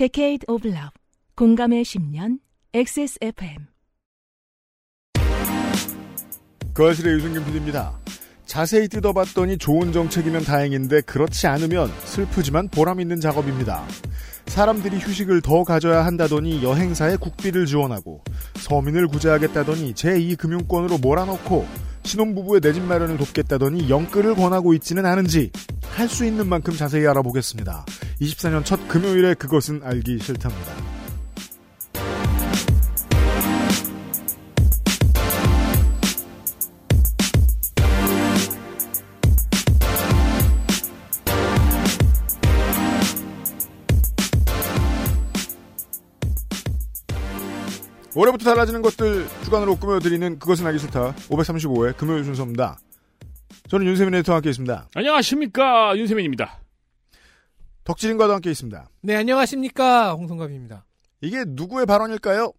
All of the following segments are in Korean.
Decade of Love 공감의 10년 XSFM 거실의 유승균 PD입니다. 자세히 뜯어봤더니 좋은 정책이면 다행인데 그렇지 않으면 슬프지만 보람 있는 작업입니다. 사람들이 휴식을 더 가져야 한다더니 여행사에 국비를 지원하고 서민을 구제하겠다더니 제2금융권으로 몰아넣고 신혼부부의 내 집 마련을 돕겠다더니 영끌을 권하고 있지는 않은지 할 수 있는 만큼 자세히 알아보겠습니다. 24년 첫 금요일에 그것은 알기 싫답니다. 올해부터 달라지는 것들 주간으로 꾸며드리는 그것은 알기 싫다 535회 금요일 순서입니다. 저는 윤세민 에디터와 함께 있습니다. 안녕하십니까 윤세민입니다. 덕질인과도 함께 있습니다. 네, 안녕하십니까. 홍성갑입니다. 이게 누구의 발언일까요?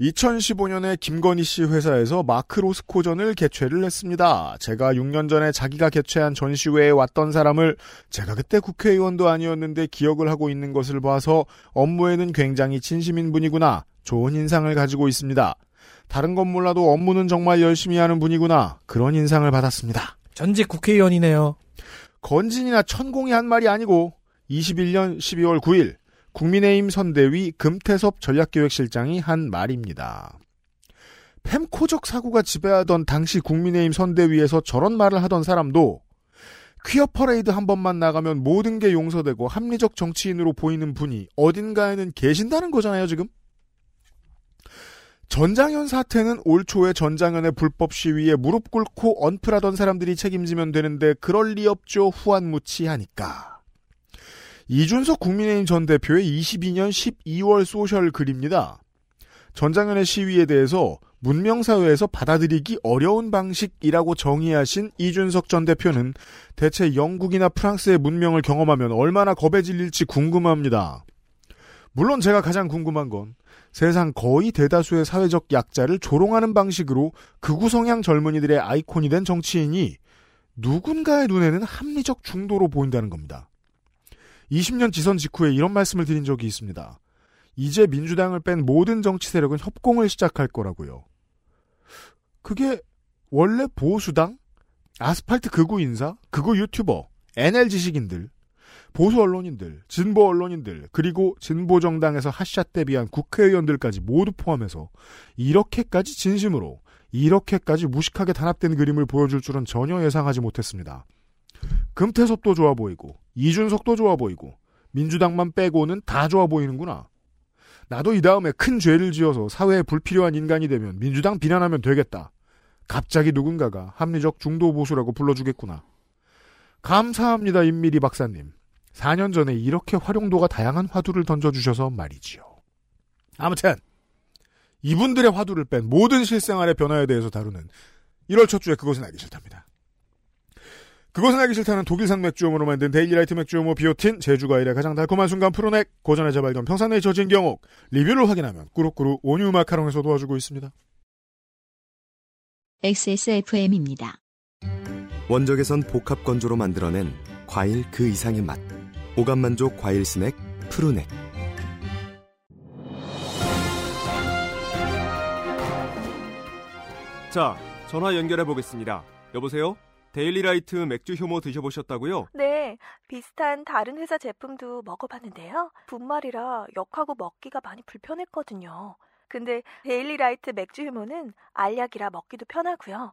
2015년에 김건희 씨 회사에서 마크로스코전을 개최를 했습니다. 제가 6년 전에 자기가 개최한 전시회에 왔던 사람을 제가 그때 국회의원도 아니었는데 기억을 하고 있는 것을 봐서 업무에는 굉장히 진심인 분이구나. 좋은 인상을 가지고 있습니다. 다른 건 몰라도 업무는 정말 열심히 하는 분이구나. 그런 인상을 받았습니다. 전직 국회의원이네요. 건진이나 천공이 한 말이 아니고 21년 12월 9일 국민의힘 선대위 금태섭 전략기획실장이 한 말입니다. 팸코적 사고가 지배하던 당시 국민의힘 선대위에서 저런 말을 하던 사람도 퀴어 퍼레이드 한 번만 나가면 모든 게 용서되고 합리적 정치인으로 보이는 분이 어딘가에는 계신다는 거잖아요, 지금? 전장연 사태는 올 초에 전장연의 불법 시위에 무릎 꿇고 언플하던 사람들이 책임지면 되는데 그럴 리 없죠 후안무치하니까. 이준석 국민의힘 전 대표의 22년 12월 social 글입니다. 전장연의 시위에 대해서 문명사회에서 받아들이기 어려운 방식이라고 정의하신 이준석 전 대표는 대체 영국이나 프랑스의 문명을 경험하면 얼마나 겁에 질릴지 궁금합니다. 물론 제가 가장 궁금한 건 세상 거의 대다수의 사회적 약자를 조롱하는 방식으로 극우 성향 젊은이들의 아이콘이 된 정치인이 누군가의 눈에는 합리적 중도로 보인다는 겁니다. 20년 지선 직후에 이런 말씀을 드린 적이 있습니다. 이제 민주당을 뺀 모든 정치 세력은 협공을 시작할 거라고요. 그게 원래 보수당, 아스팔트 극우 인사, 극우 유튜버, NL 지식인들, 보수 언론인들, 진보 언론인들, 그리고 진보 정당에서 핫샷 대비한 국회의원들까지 모두 포함해서 이렇게까지 진심으로 이렇게까지 무식하게 단합된 그림을 보여줄 줄은 전혀 예상하지 못했습니다. 금태섭도 좋아 보이고 이준석도 좋아 보이고 민주당만 빼고는 다 좋아 보이는구나. 나도 이 다음에 큰 죄를 지어서 사회에 불필요한 인간이 되면 민주당 비난하면 되겠다. 갑자기 누군가가 합리적 중도 보수라고 불러주겠구나. 감사합니다, 임미리 박사님. 4년 전에 이렇게 활용도가 다양한 화두를 던져주셔서 말이지요. 아무튼 이분들의 화두를 뺀 모든 실생활의 변화에 대해서 다루는 1월 첫 주에 그것은 알기 싫답니다. 그것은 알기 싫다는 독일산 맥주용으로 만든 데일리라이트 맥주용호 비오틴 제주과일의 가장 달콤한 순간 프로넥 고전의 재발견 평산네이 저진 경옥 리뷰를 확인하면 꾸룩꾸룩 온유 마카롱에서 도와주고 있습니다. XSFM입니다. 원적에선 복합 건조로 만들어낸 과일 그 이상의 맛. 오감만족 과일 스낵 푸르넥. 자, 전화 연결해 보겠습니다. 여보세요? 데일리라이트 맥주 효모 드셔보셨다고요? 네, 비슷한 다른 회사 제품도 먹어봤는데요. 분말이라 역하고 먹기가 많이 불편했거든요. 근데 데일리라이트 맥주 효모는 알약이라 먹기도 편하고요.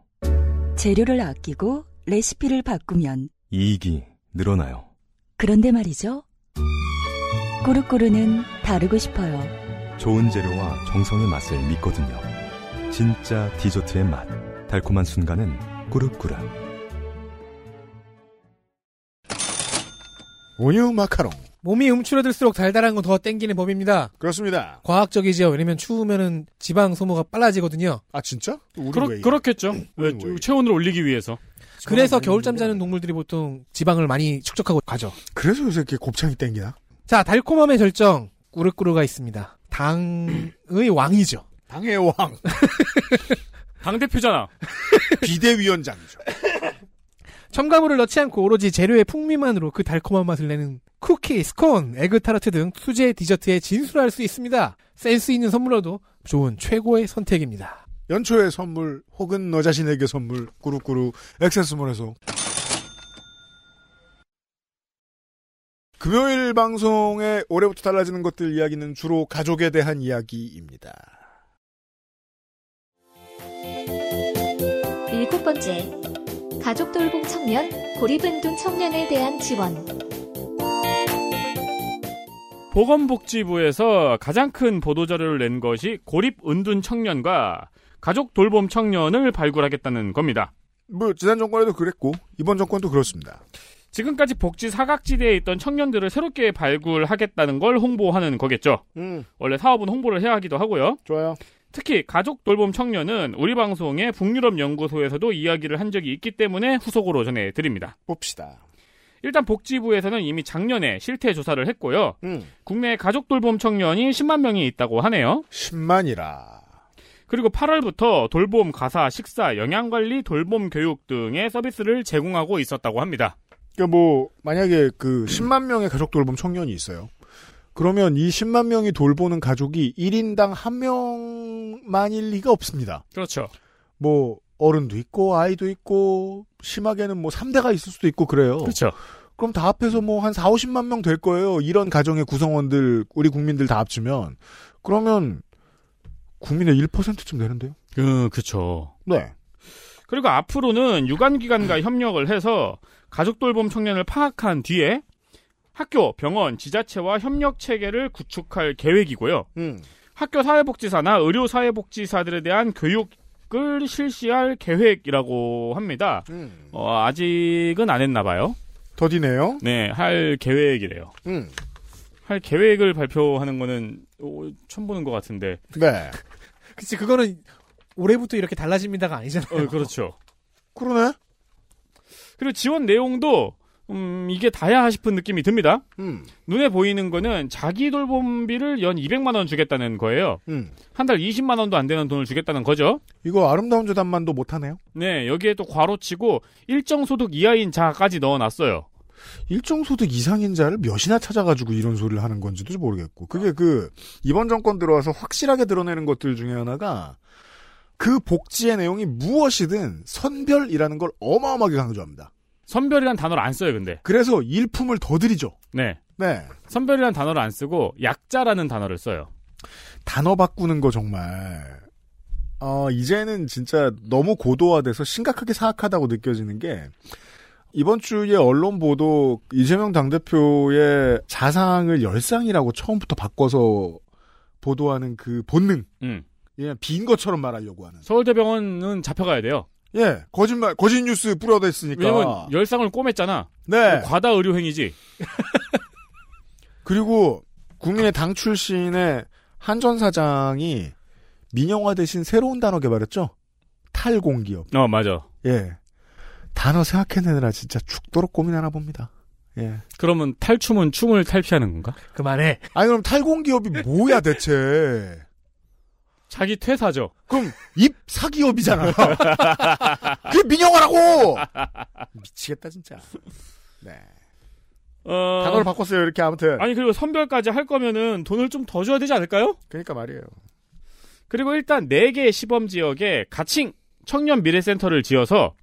재료를 아끼고 레시피를 바꾸면 이익이 늘어나요. 그런데 말이죠. 꾸르꾸르는 다르고 싶어요. 좋은 재료와 정성의 맛을 믿거든요. 진짜 디저트의 맛. 달콤한 순간은 꾸르꾸르. 온유 마카롱 몸이 움츠러들수록 달달한 건 더 땡기는 법입니다. 그렇습니다. 과학적이죠. 왜냐면 추우면은 지방 소모가 빨라지거든요. 아 진짜? 그렇? 그렇겠죠. 왜, 체온을 올리기 위해서. 그래서 겨울잠. 자는 동물들이 보통 지방을 많이 축적하고 가죠. 그래서 요새 이렇게 곱창이 땡기나? 자, 달콤함의 절정. 꾸르꾸르가 있습니다. 당의 왕이죠. 당의 왕 당 대표잖아. 비대위원장이죠. 첨가물을 넣지 않고 오로지 재료의 풍미만으로 그 달콤한 맛을 내는 쿠키, 스콘, 에그타르트 등 수제 디저트에 진술할 수 있습니다. 센스 있는 선물로도 좋은 최고의 선택입니다. 연초의 선물 혹은 너 자신에게 선물 꾸루꾸루 액세스몰에서 금요일 방송에 올해부터 달라지는 것들 이야기는 주로 가족에 대한 이야기입니다. 일곱 번째, 가족 돌봄 청년, 고립은둔 청년에 대한 지원. 보건복지부에서 가장 큰 보도자료를 낸 것이 고립 은둔 청년과 가족 돌봄 청년을 발굴하겠다는 겁니다. 뭐 지난 정권에도 그랬고 이번 정권도 그렇습니다. 지금까지 복지 사각지대에 있던 청년들을 새롭게 발굴하겠다는 걸 홍보하는 거겠죠. 음 원래 사업은 홍보를 해야 하기도 하고요. 좋아요. 특히 가족 돌봄 청년은 우리 방송의 북유럽 연구소에서도 이야기를 한 적이 있기 때문에 후속으로 전해드립니다. 봅시다. 일단 복지부에서는 이미 작년에 실태 조사를 했고요. 음 국내 가족 돌봄 청년이 10만 명이 있다고 하네요. 10만이라. 그리고 8월부터 돌봄 가사, 식사, 영양관리, 돌봄 교육 등의 서비스를 제공하고 있었다고 합니다. 그러니까 뭐 만약에 그 10만 명의 가족 돌봄 청년이 있어요. 그러면 이 10만 명이 돌보는 가족이 1인당 한 명만일 리가 없습니다. 그렇죠. 뭐 어른도 있고 아이도 있고 심하게는 뭐 3대가 있을 수도 있고 그래요. 그렇죠. 그럼 다 합해서 뭐 한 4, 50만 명 될 거예요. 이런 가정의 구성원들 우리 국민들 다 합치면 그러면 국민의 1%쯤 되는데요. 그, 그쵸. 네. 그리고 앞으로는 유관기관과 협력을 해서 가족 돌봄 청년을 파악한 뒤에 학교, 병원, 지자체와 협력 체계를 구축할 계획이고요. 음. 학교 사회복지사나 의료 사회복지사들에 대한 교육 을 실시할 계획이라고 합니다. 음. 어, 아직은 안 했나 봐요. 더디네요. 네, 할 계획이래요. 음. 할 계획을 발표하는 거는 어, 처음 보는 것 같은데. 네. 그치, 그거는 올해부터 이렇게 달라집니다가 아니잖아요. 어, 그렇죠. 그러네. 그리고 지원 내용도 음, 이게 다야 싶은 느낌이 듭니다. 음. 눈에 보이는 거는 자기 돌봄비를 연 200만 원 주겠다는 거예요. 음. 한달 20만 원도 안 되는 돈을 주겠다는 거죠. 이거 아름다운 재단만도 못하네요. 네, 여기에 또 괄호치고 일정 소득 이하인 자까지 넣어놨어요. 일정 소득 이상인 자를 몇이나 찾아가지고 이런 소리를 하는 건지도 모르겠고 그게 그 이번 정권 들어와서 확실하게 드러내는 것들 중에 하나가 그 복지의 내용이 무엇이든 선별이라는 걸 어마어마하게 강조합니다. 선별이란 단어를 안 써요, 근데. 그래서 일품을 더 드리죠. 네. 네. 선별이란 단어를 안 쓰고 약자라는 단어를 써요. 단어 바꾸는 거 정말 어, 이제는 진짜 너무 고도화돼서 심각하게 사악하다고 느껴지는 게 이번 주에 언론 보도 이재명 당대표의 자상을 열상이라고 처음부터 바꿔서 보도하는 그 본능. 음. 예, 빈 것처럼 말하려고 하는. 서울대병원은 잡혀가야 돼요. 예, 거짓말, 거짓 뉴스 뿌려댔으니까. 왜냐면 열상을 꼬맸잖아. 네. 과다 의료 행위지. 그리고 국민의 당 출신의 한전 사장이 민영화 대신 새로운 단어 개발했죠? 탈공기업. 어, 맞아. 예. 단어 생각해내느라 진짜 죽도록 고민하나 봅니다. 예. 그러면 탈춤은 춤을 탈피하는 건가? 그만해. 아니, 그럼 탈공기업이 뭐야, 대체? 자기 퇴사죠. 그럼 입 사기업이잖아. 그게 민영화라고! 미치겠다, 진짜. 네. 어... 단어를 바꿨어요, 이렇게 아무튼. 아니 그리고 선별까지 할 거면은 돈을 좀 더 줘야 되지 않을까요? 그러니까 말이에요. 그리고 일단 4개의 시범 지역에 가칭 청년 미래센터를 지어서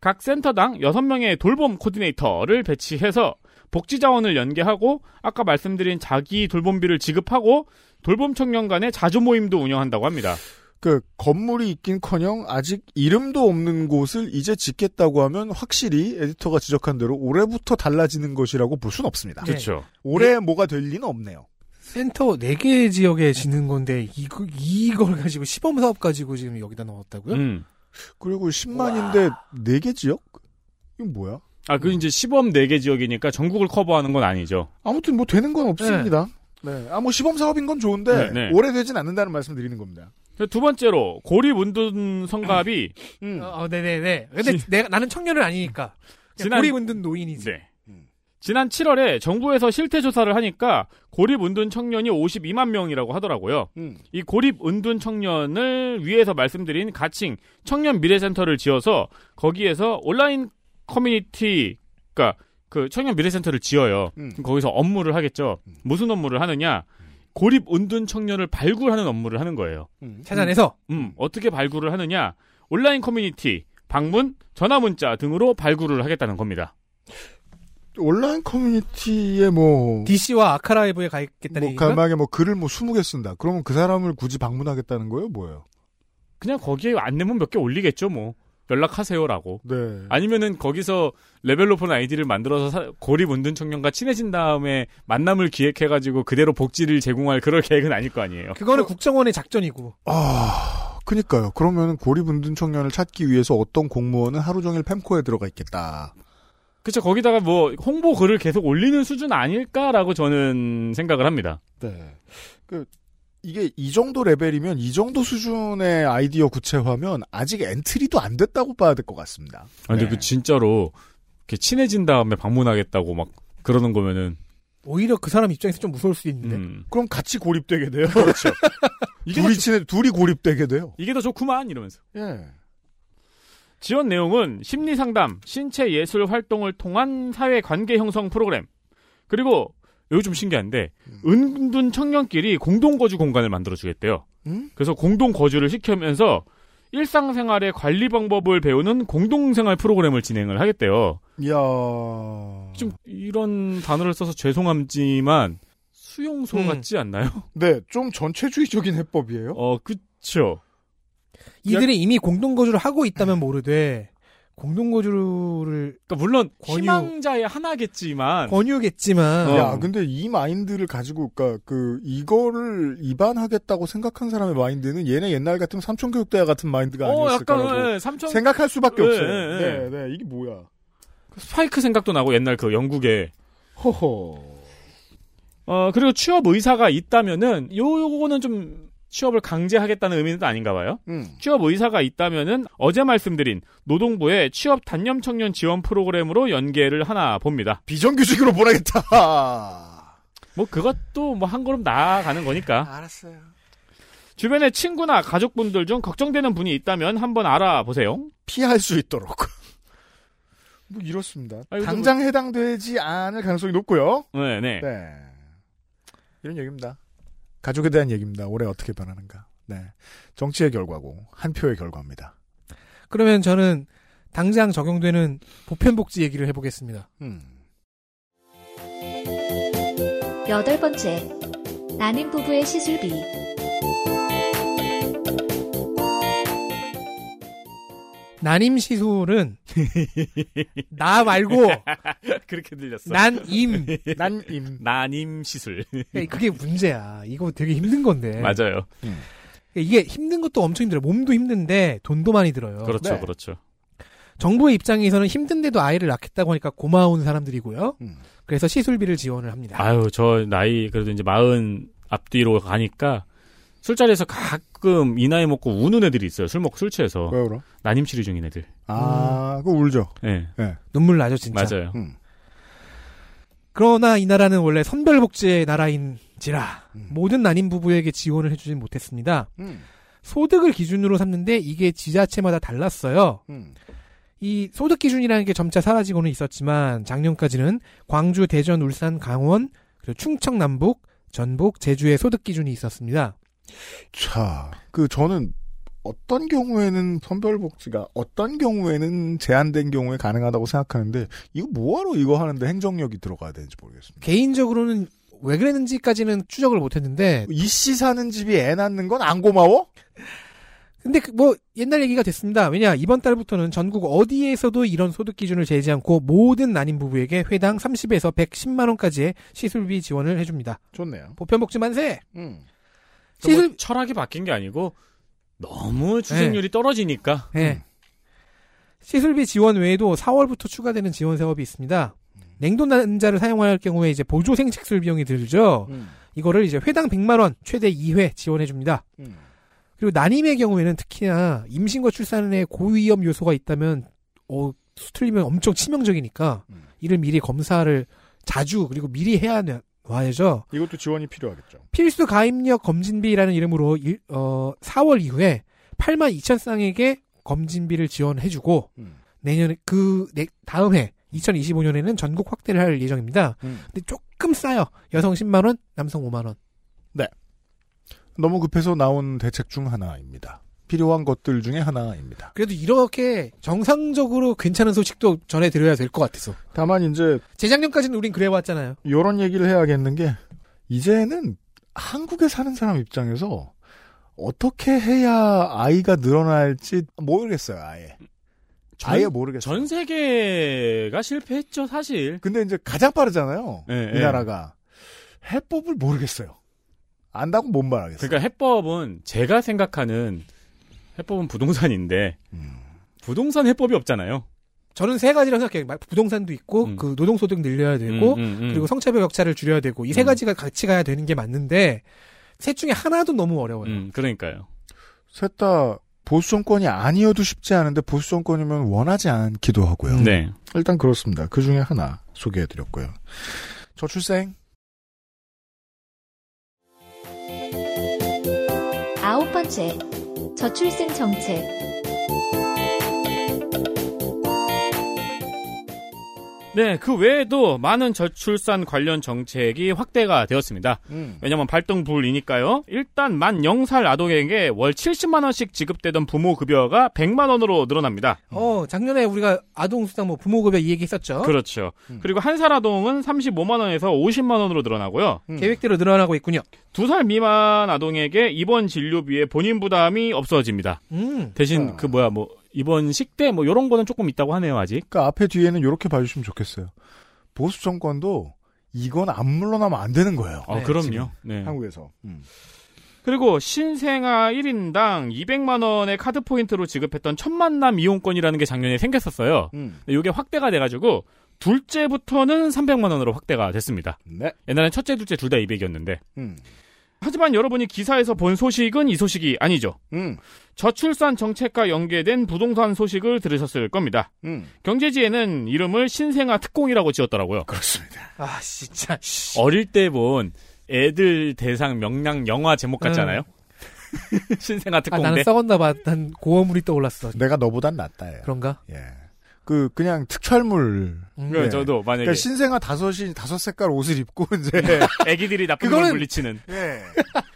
각 센터당 6명의 돌봄 코디네이터를 배치해서 복지 자원을 연계하고 아까 말씀드린 자기 돌봄비를 지급하고 돌봄 청년 간의 자주 모임도 운영한다고 합니다. 그 건물이 있긴커녕 아직 이름도 없는 곳을 이제 짓겠다고 하면 확실히 에디터가 지적한 대로 올해부터 달라지는 것이라고 볼 수는 없습니다. 네. 그렇죠. 올해 뭐가 될 리는 없네요. 센터 4개 지역에 짓는 건데, 이거, 이걸 가지고 시범 사업 가지고 지금 여기다 넣었다고요? 음. 그리고 10만인데 4개 지역? 이건 뭐야? 아, 그 이제 시범 4개 지역이니까 전국을 커버하는 건 아니죠. 아무튼 뭐 되는 건 없습니다. 네. 아, 뭐 시범 사업인 건 좋은데 네, 네. 오래되진 않는다는 말씀 드리는 겁니다. 두 번째로 고립 운둔 성갑이 음. 어, 어, 네네네. 근데 내가 나는 청년은 아니니까. 지난- 고립 운둔 노인이지. 네. 지난 7월에 정부에서 실태 조사를 하니까 고립 은둔 청년이 52만 명이라고 하더라고요. 음. 이 고립 은둔 청년을 위해서 말씀드린 가칭 청년 미래센터를 지어서 거기에서 온라인 커뮤니티 그러니까 그 청년 미래센터를 지어요. 음. 거기서 업무를 하겠죠. 무슨 업무를 하느냐? 고립 은둔 청년을 발굴하는 업무를 하는 거예요. 찾아내서 음, 어떻게 발굴을 하느냐? 온라인 커뮤니티, 방문, 전화 문자 등으로 발굴을 하겠다는 겁니다. 온라인 커뮤니티에 뭐 DC와 아카라이브에 가 있겠다는 뭐? 간만에 뭐 글을 뭐 20개 쓴다. 그러면 그 사람을 굳이 방문하겠다는 거예요, 뭐예요? 그냥 거기에 안내문 몇 개 올리겠죠, 뭐. 연락하세요라고. 네. 아니면은 거기서 레벨 높은 아이디를 만들어서 사- 고립 은둔 청년과 친해진 다음에 만남을 기획해가지고 그대로 복지를 제공할 그럴 계획은 아닐 거 아니에요. 그거는 국정원의 작전이고. 아, 그니까요. 그러면 고립 은둔 청년을 찾기 위해서 어떤 공무원은 하루 종일 펨코에 들어가 있겠다. 그쵸, 거기다가 뭐 홍보 글을 계속 올리는 수준 아닐까라고 저는 생각을 합니다. 네. 그 이게 이 정도 레벨이면 이 정도 수준의 아이디어 구체화면 아직 엔트리도 안 됐다고 봐야 될 것 같습니다. 아, 근데 네. 그 진짜로 이렇게 친해진 다음에 방문하겠다고 막 그러는 거면은 오히려 그 사람 입장에서 좀 무서울 수 있는데. 음, 그럼 같이 고립되게 돼요. 그렇죠. 이게 더, 둘이 좋- 친해 둘이 고립되게 돼요. 이게 더 좋구만 이러면서. 예. 지원 내용은 심리 상담, 신체 예술 활동을 통한 사회 관계 형성 프로그램. 그리고 이거 좀 신기한데 은둔 청년끼리 공동 거주 공간을 만들어 주겠대요. 음? 그래서 공동 거주를 시키면서 일상생활의 관리 방법을 배우는 공동생활 프로그램을 진행을 하겠대요. 이야. 좀 이런 단어를 써서 죄송함지만 수용소 음. 같지 않나요? 네, 좀 전체주의적인 해법이에요. 어, 그쵸. 이들이 이미 공동 거주를 하고 있다면 모르되 공동거주를 그러니까 물론 권유- 희망자의 하나겠지만 권유겠지만 어. 야, 근데 이 마인드를 가지고, 그니까, 그, 이거를 입안하겠다고 생각한 사람의 마인드는 얘네 옛날 같은 삼청교육대 같은 마인드가 어, 아니었을까라고 약간 예, 삼청 생각할 수밖에 예, 없어요. 예, 네, 예. 네, 이게 뭐야. 스파이크 생각도 나고 옛날 그 영국에 허허. 어 그리고 취업 의사가 있다면은 요거는 좀 취업을 강제하겠다는 의미는 아닌가 봐요. 음. 취업 의사가 있다면은 어제 말씀드린 노동부의 취업 단념 청년 지원 프로그램으로 연계를 하나 봅니다. 비정규직으로 보내겠다. 뭐 그것도 뭐 한 걸음 나아가는 거니까. 알았어요. 주변에 친구나 가족분들 중 걱정되는 분이 있다면 한번 알아보세요. 피할 수 있도록. 뭐 이렇습니다. 아, 당장 해당되지 않을 가능성이 높고요. 네, 네. 네. 이런 얘기입니다. 가족에 대한 얘기입니다. 올해 어떻게 변하는가. 네. 정치의 결과고 한 표의 결과입니다. 그러면 저는 당장 적용되는 보편복지 얘기를 해보겠습니다. 음. 여덟 번째. 나는 부부의 시술비. 난임 시술은 나 말고 그렇게 들렸어. 난임 난임. 난임 시술. 그게 문제야. 이거 되게 힘든 건데. 맞아요. 이게 힘든 것도 엄청 힘들어요. 몸도 힘든데 돈도 많이 들어요. 그렇죠, 네. 그렇죠. 정부의 입장에서는 힘든데도 아이를 낳겠다고 하니까 고마운 사람들이고요. 음. 그래서 시술비를 지원을 합니다. 아유, 저 나이 그래도 이제 마흔 앞뒤로 가니까 술자리에서 가끔 이 나이 먹고 우는 애들이 있어요. 술 먹고 술 취해서 왜 울어? 난임 치료 중인 애들. 아, 그거 울죠. 예, 눈물 나죠, 진짜. 맞아요. 음. 그러나 이 나라는 원래 선별복지의 나라인지라 음. 모든 난임 부부에게 지원을 해주진 못했습니다. 음. 소득을 기준으로 삼는데 이게 지자체마다 달랐어요. 음. 이 소득 기준이라는 게 점차 사라지고는 있었지만 작년까지는 광주, 대전, 울산, 강원, 그리고 충청 남북, 전북, 제주의 소득 기준이 있었습니다. 자, 그 저는 어떤 경우에는 선별복지가 어떤 경우에는 제한된 경우에 가능하다고 생각하는데 이거 뭐하러 이거 하는데 행정력이 들어가야 되는지 모르겠습니다. 개인적으로는 왜 그랬는지까지는 추적을 못했는데 이 씨 사는 집이 애 낳는 건 안 고마워? 근데 그 뭐 옛날 얘기가 됐습니다. 왜냐 이번 달부터는 전국 어디에서도 이런 소득 기준을 재지 않고 모든 난임 부부에게 회당 30에서 110만 원까지의 시술비 지원을 해줍니다. 좋네요. 보편복지 만세. 음. 시술... 시술 철학이 바뀐 게 아니고 너무 추생률이 떨어지니까 네. 시술비 지원 외에도 4월부터 추가되는 지원 사업이 있습니다. 냉동 난자를 사용할 경우에 이제 보조 생식술 비용이 들죠. 음. 이거를 이제 회당 100만 원 최대 2회 지원해 줍니다. 음. 그리고 난임의 경우에는 특히나 임신과 출산에 고위험 요소가 있다면 어 수틀리면 엄청 치명적이니까 음. 이를 미리 검사를 자주 그리고 미리 해야 와야죠. 이것도 지원이 필요하겠죠. 필수 가입력 검진비라는 이름으로 일- 어, 4월 이후에 8만 2천 쌍에게 검진비를 지원해주고 음. 내년에 그 내- 다음 해 2025년에는 전국 확대를 할 예정입니다. 음. 근데 조금 싸요. 여성 10만 원, 남성 5만 원. 너무 급해서 나온 대책 중 하나입니다. 필요한 것들 중에 하나입니다. 그래도 이렇게 정상적으로 괜찮은 소식도 전해드려야 될 것 같아서. 다만 이제 재작년까지는 우린 그래왔잖아요. 이런 얘기를 해야겠는 게 이제는 한국에 사는 사람 입장에서 어떻게 해야 아이가 늘어날지 모르겠어요. 아예. 아예 모르겠어요. 전 세계가 실패했죠, 사실. 근데 이제 가장 빠르잖아요. 예, 이 예. 나라가 해법을 모르겠어요. 안다고 못 말하겠어요. 그러니까 해법은 제가 생각하는 해법은 부동산인데 음. 부동산 해법이 없잖아요. 저는 세 가지라고 생각해요. 막 부동산도 있고, 음. 그 노동소득 늘려야 되고, 음, 음, 음. 그리고 성차별 격차를 줄여야 되고, 이세 음. 가지가 같이 가야 되는 게 맞는데, 셋 중에 하나도 너무 어려워요. 음, 그러니까요. 셋 다 보수 정권이 아니어도 쉽지 않은데 보수 정권이면 원하지 않기도 하고요. 네. 일단 그렇습니다. 그 중에 하나 소개해드렸고요. 저출생 아홉 번째, 저출생 정책. 네, 그 외에도 많은 저출산 관련 정책이 확대가 되었습니다. 음. 왜냐면 발등불이니까요. 일단 만 0살 아동에게 월 70만 원씩 지급되던 부모 급여가 100만 원으로 늘어납니다. 어, 작년에 우리가 아동 수당 뭐 부모 급여 이 얘기 했었죠. 그렇죠. 음. 그리고 한 살 아동은 35만 원에서 50만 원으로 늘어나고요. 음. 계획대로 늘어나고 있군요. 두 살 미만 아동에게 입원 진료비에 본인 부담이 없어집니다. 음. 대신 아. 그 뭐야 뭐 입원 식대 뭐 이런 거는 조금 있다고 하네요 아직. 그러니까 앞에 뒤에는 이렇게 봐주시면 좋겠어요. 보수 정권도 이건 안 물러나면 안 되는 거예요. 아 네, 그럼요. 네. 한국에서. 음. 그리고 신생아 1인당 200만 원의 카드 포인트로 지급했던 첫 만남 이용권이라는 게 작년에 생겼었어요. 음. 근데 이게 확대가 돼가지고 둘째부터는 300만 원으로 확대가 됐습니다. 네. 옛날엔 첫째, 둘째 둘 다 200이었는데. 음. 하지만 여러분이 기사에서 본 소식은 이 소식이 아니죠. 음. 저출산 정책과 연계된 부동산 소식을 들으셨을 겁니다. 음. 경제지에는 이름을 신생아 특공이라고 지었더라고요. 그렇습니다. 아, 진짜. 씨. 어릴 때 본 애들 대상 명량 영화 제목 같잖아요. 신생아 아, 특공대. 나는 썩었나 봐. 난 고어물이 떠올랐어. 내가 너보단 낫다예요. 그런가? 예. 그 그냥 특촬물. 음. 그 예. 저도 만약에 그러니까 신생아 다섯이 다섯 색깔 옷을 입고 이제 애기들이 나쁜 그거는- 걸 물리치는 예.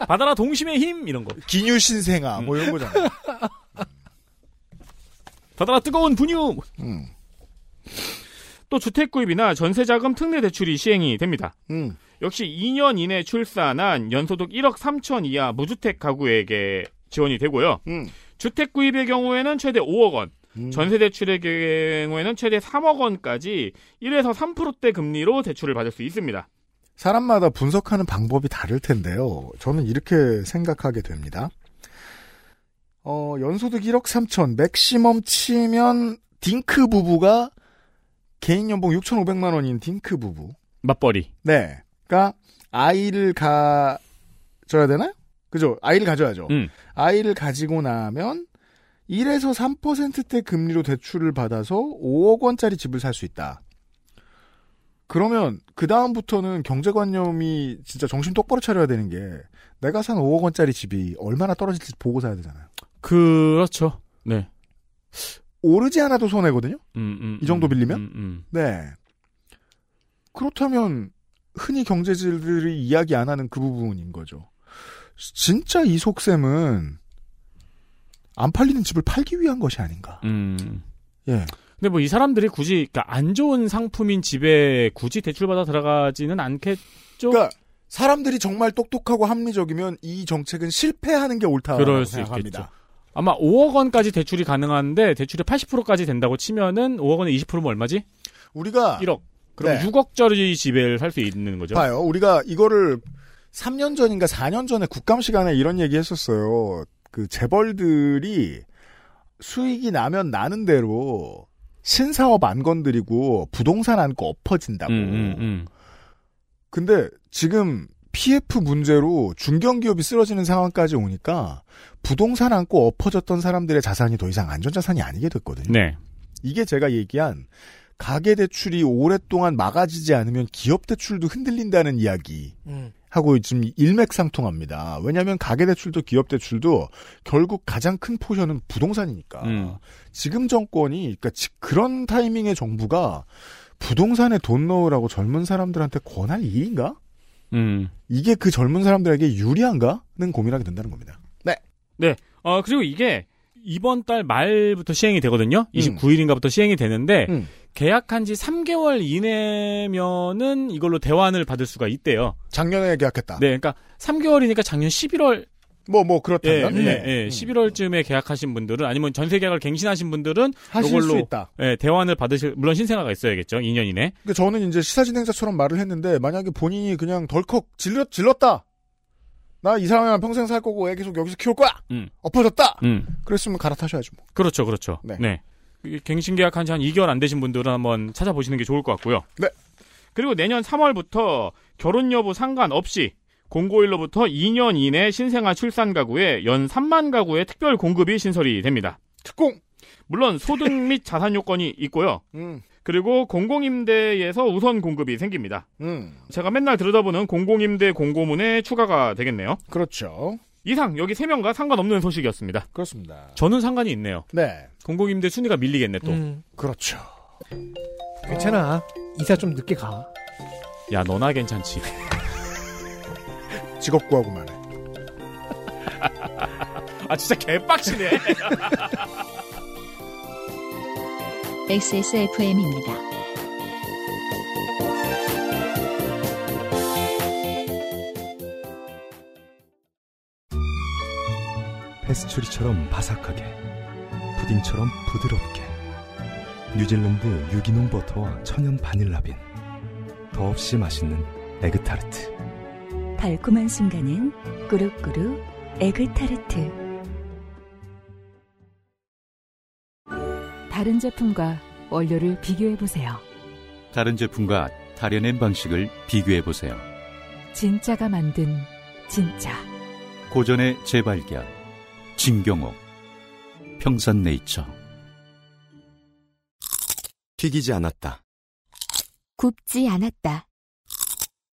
받아라 동심의 힘 이런 거. 기뉴 신생아 뭐 이런 거잖아요. 받아라 뜨거운 분유. 음. 또 주택 구입이나 전세 자금 특례 대출이 시행이 됩니다. 음. 역시 2년 이내 출산한 연소득 1억 3천 이하 무주택 가구에게 지원이 되고요. 음. 주택 구입의 경우에는 최대 5억 원, 음. 전세 대출의 경우에는 최대 3억 원까지 1에서 3%대 금리로 대출을 받을 수 있습니다. 사람마다 분석하는 방법이 다를 텐데요. 저는 이렇게 생각하게 됩니다. 어, 연소득 1억 3천, 맥시멈 치면 딩크 부부가 개인 연봉 6,500만 원인 딩크 부부. 맞벌이. 네. 그러니까 아이를 가져야 되나요? 그죠? 아이를 가져야죠. 음. 아이를 가지고 나면 1에서 3%대 금리로 대출을 받아서 5억 원짜리 집을 살 수 있다. 그러면 그 다음부터는 경제관념이 진짜 정신 똑바로 차려야 되는 게 내가 산 5억 원짜리 집이 얼마나 떨어질지 보고 사야 되잖아요. 그렇죠. 네. 오르지 않아도 손해거든요. 음, 음, 이 정도 음, 빌리면? 음, 음. 네. 그렇다면 흔히 경제질들이 이야기 안 하는 그 부분인 거죠. 진짜 이 속셈은 안 팔리는 집을 팔기 위한 것이 아닌가. 음. 예. 근데 뭐 이 사람들이 굳이 그러니까 안 좋은 상품인 집에 굳이 대출받아 들어가지는 않겠죠. 그러니까 사람들이 정말 똑똑하고 합리적이면 이 정책은 실패하는 게 옳다고 그럴 수 생각합니다. 있겠죠. 아마 5억 원까지 대출이 가능한데 대출이 80%까지 된다고 치면은 5억 원에 20%면 얼마지? 우리가 1억. 그럼 네. 6억짜리 집을 살 수 있는 거죠. 봐요. 우리가 이거를 3년 전인가 4년 전에 국감 시간에 이런 얘기 했었어요. 그 재벌들이 수익이 나면 나는 대로 신사업 안 건드리고 부동산 안고 엎어진다고. 음, 음, 음. 근데 지금 PF 문제로 중견기업이 쓰러지는 상황까지 오니까 부동산 안고 엎어졌던 사람들의 자산이 더 이상 안전자산이 아니게 됐거든요. 네. 이게 제가 얘기한 가계 대출이 오랫동안 막아지지 않으면 기업 대출도 흔들린다는 이야기. 음. 하고 지금 일맥상통합니다. 왜냐하면 가계대출도 기업대출도 결국 가장 큰 포션은 부동산이니까. 음. 지금 정권이 그러니까 지- 그런 타이밍의 정부가 부동산에 돈 넣으라고 젊은 사람들한테 권할 일인가? 음. 이게 그 젊은 사람들에게 유리한가?는 고민하게 된다는 겁니다. 네. 네. 어, 그리고 이게 이번 달 말부터 시행이 되거든요. 29일인가부터 시행이 되는데 음. 계약한 지 3개월 이내면은 이걸로 대환을 받을 수가 있대요. 작년에 계약했다. 네, 그러니까 3개월이니까 작년 11월 뭐뭐 예, 그렇다면 예, 네. 예, 11월쯤에 계약하신 분들은 아니면 전세 계약을 갱신하신 분들은 하실 수 있다. 예, 대환을 받으실 물론 신생아가 있어야겠죠. 2년 이내. 그러니까 저는 이제 시사 진행자처럼 말을 했는데 만약에 본인이 그냥 덜컥 질렀 질렀다. 나 이 사람이랑 평생 살 거고 애 계속 여기서 키울 거야. 음. 엎어졌다. 음. 그랬으면 갈아타셔야죠. 뭐. 그렇죠. 그렇죠. 네. 네. 이게 갱신 계약 한 지 한 2개월 안 되신 분들은 한번 찾아보시는 게 좋을 것 같고요. 네. 그리고 내년 3월부터 결혼 여부 상관없이 공고일로부터 2년 이내 신생아 출산 가구에 연 3만 가구의 특별 공급이 신설이 됩니다. 특공. 물론 소득 및 자산 요건이 있고요. 음. 그리고 공공임대에서 우선 공급이 생깁니다. 음. 제가 맨날 들여다보는 공공임대 공고문에 추가가 되겠네요. 그렇죠. 이상 여기 3명과 상관없는 소식이었습니다. 그렇습니다. 저는 상관이 있네요. 네. 공공임대 순위가 밀리겠네 또. 음. 그렇죠. 괜찮아. 이사 좀 늦게 가. 야 너나 괜찮지. 직업 구하고만 해. 아 진짜 개빡치네. XSFM입니다. 페스츄리처럼 바삭하게 푸딩처럼 부드럽게 뉴질랜드 유기농 버터와 천연 바닐라빈 더없이 맛있는 에그타르트 달콤한 순간은 꾸룩꾸룩 에그타르트. 다른 제품과 원료를 비교해 보세요. 다른 제품과 다려낸 방식을 비교해 보세요. 진짜가 만든 진짜. 고전의 재발견. 진경옥. 평산네이처. 튀기지 않았다. 굽지 않았다.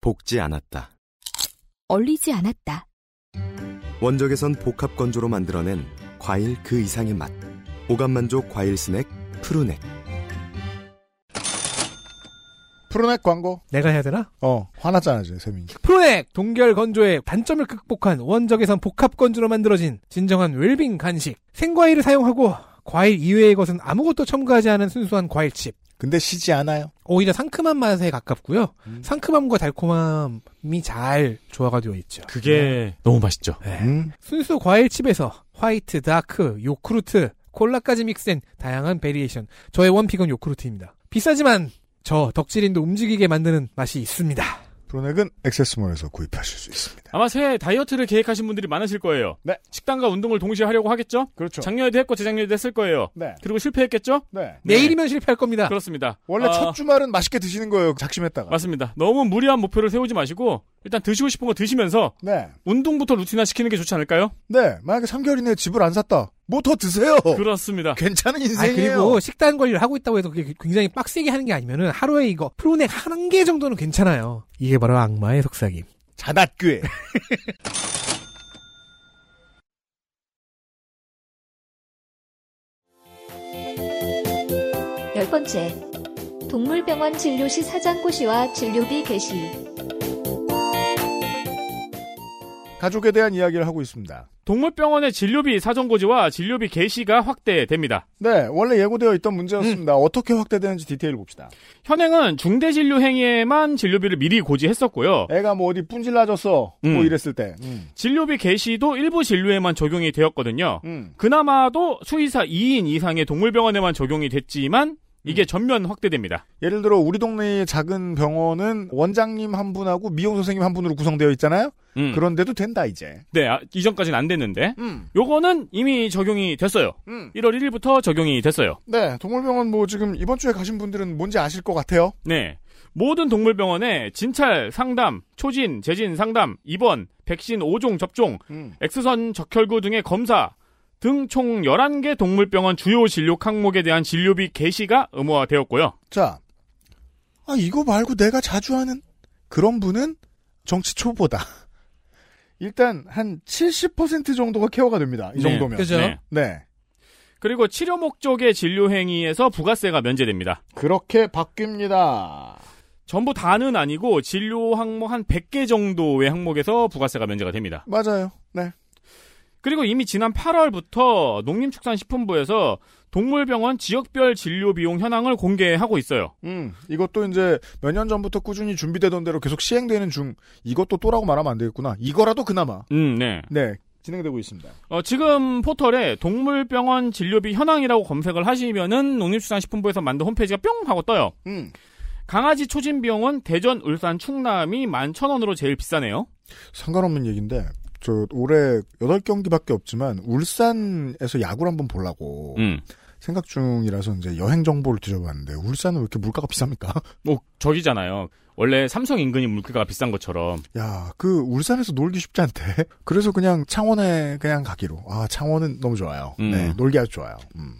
볶지 않았다. 얼리지 않았다. 원적에선 복합 건조로 만들어낸 과일 그 이상의 맛. 오감 만족 과일 스낵 푸르넥. 프로넥 광고. 내가 해야 되나? 어, 화났잖아, 이제, 세민이. 프로넥 동결 건조의 단점을 극복한 원적에선 복합 건조로 만들어진 진정한 웰빙 간식. 생과일을 사용하고 과일 이외의 것은 아무것도 첨가하지 않은 순수한 과일칩. 근데 시지 않아요. 오히려 상큼한 맛에 가깝고요. 상큼함과 달콤함이 잘 조화가 되어 있죠. 그게 너무 맛있죠. 네. 음. 순수 과일칩에서 화이트, 다크, 요구르트, 콜라까지 믹스된 다양한 variation. 저의 one pick은 요구르트입니다. 비싸지만 저 덕질인도 움직이게 만드는 맛이 있습니다. 프로넥은 엑세스몰에서 구입하실 수 있습니다. 아마 새해 다이어트를 계획하신 분들이 많으실 거예요. 네. 식단과 운동을 동시에 하려고 하겠죠? 그렇죠. 작년에도 했고 재작년에도 했을 거예요. 네. 그리고 실패했겠죠? 네. 내일이면 실패할 겁니다. 그렇습니다. 원래 아, 첫 주말은 맛있게 드시는 거예요, 작심했다가. 맞습니다. 너무 무리한 목표를 세우지 마시고 일단 드시고 싶은 거 드시면서 네. 운동부터 루틴화 시키는 게 좋지 않을까요? 네. 만약에 3개월 이내에 집을 안 샀다. 뭐 더 드세요. 그렇습니다. 괜찮은 아 인생이에요. 그리고 식단 관리를 하고 있다고 해서 그게 굉장히 빡세게 하는 게 아니면은 하루에 이거 프로넥 한 개 정도는 괜찮아요. 이게 바로 악마의 속삭임. 자닷교회. 열 번째. 동물병원 진료시 사장고시와 진료비 개시. 가족에 대한 이야기를 하고 있습니다. 동물병원의 진료비 사정고지와 진료비 개시가 확대됩니다. 네. 원래 예고되어 있던 문제였습니다. 어떻게 확대되는지 디테일 봅시다. 현행은 중대진료 행위에만 진료비를 미리 고지했었고요. 애가 뭐 어디 뿜질 나졌어. 뭐 음. 이랬을 때. 음. 진료비 개시도 일부 진료에만 적용이 되었거든요. 음. 그나마도 수의사 2인 이상의 동물병원에만 적용이 됐지만 이게 전면 확대됩니다. 예를 들어 우리 동네의 작은 병원은 원장님 한 분하고 미용 선생님 한 분으로 구성되어 있잖아요. 음. 그런데도 된다 이제. 네, 아, 이전까지는 안 됐는데 음. 요거는 이미 적용이 됐어요. 음. 1월 1일부터 적용이 됐어요. 네, 동물병원 뭐 지금 이번 주에 가신 분들은 뭔지 아실 것 같아요. 네. 모든 동물병원에 진찰, 상담, 초진, 재진 상담, 입원, 백신 5종 접종, 음. X선 적혈구 등의 검사 등 총 11개 동물병원 주요 진료 항목에 대한 진료비 개시가 의무화되었고요. 자, 아 이거 말고 내가 자주 하는 그런 분은 정치 초보다. 일단 한 70% 정도가 케어가 됩니다. 이 네, 정도면. 그죠? 네. 네. 그리고 치료 목적의 진료 행위에서 부가세가 면제됩니다. 그렇게 바뀝니다. 전부 다는 아니고 진료 항목 한 100개 정도의 항목에서 부가세가 면제가 됩니다. 맞아요. 네. 그리고 이미 지난 8월부터 농림축산식품부에서 동물병원 지역별 진료 비용 현황을 공개하고 있어요. 음, 이것도 이제 몇 년 전부터 꾸준히 준비되던 대로 계속 시행되는 중, 이것도 또라고 말하면 안 되겠구나. 이거라도 그나마. 음, 네. 네, 진행되고 있습니다. 어, 지금 포털에 동물병원 진료비 현황이라고 검색을 하시면은 농림축산식품부에서 만든 홈페이지가 뿅 하고 떠요. 음, 강아지 초진 비용은 대전, 울산, 충남이 11,000원으로 제일 비싸네요. 상관없는 얘기인데, 저, 올해 8경기밖에 없지만, 울산에서 야구를 한번 보려고 음. 생각 중이라서 이제 여행 정보를 뒤져봤는데, 울산은 왜 이렇게 물가가 비쌉니까? 뭐 저기잖아요. 원래 삼성 인근이 물가가 비싼 것처럼 야, 그, 울산에서 놀기 쉽지 않대. 그래서 그냥 창원에 그냥 가기로. 아, 창원은 너무 좋아요. 음. 네, 놀기 아주 좋아요. 음.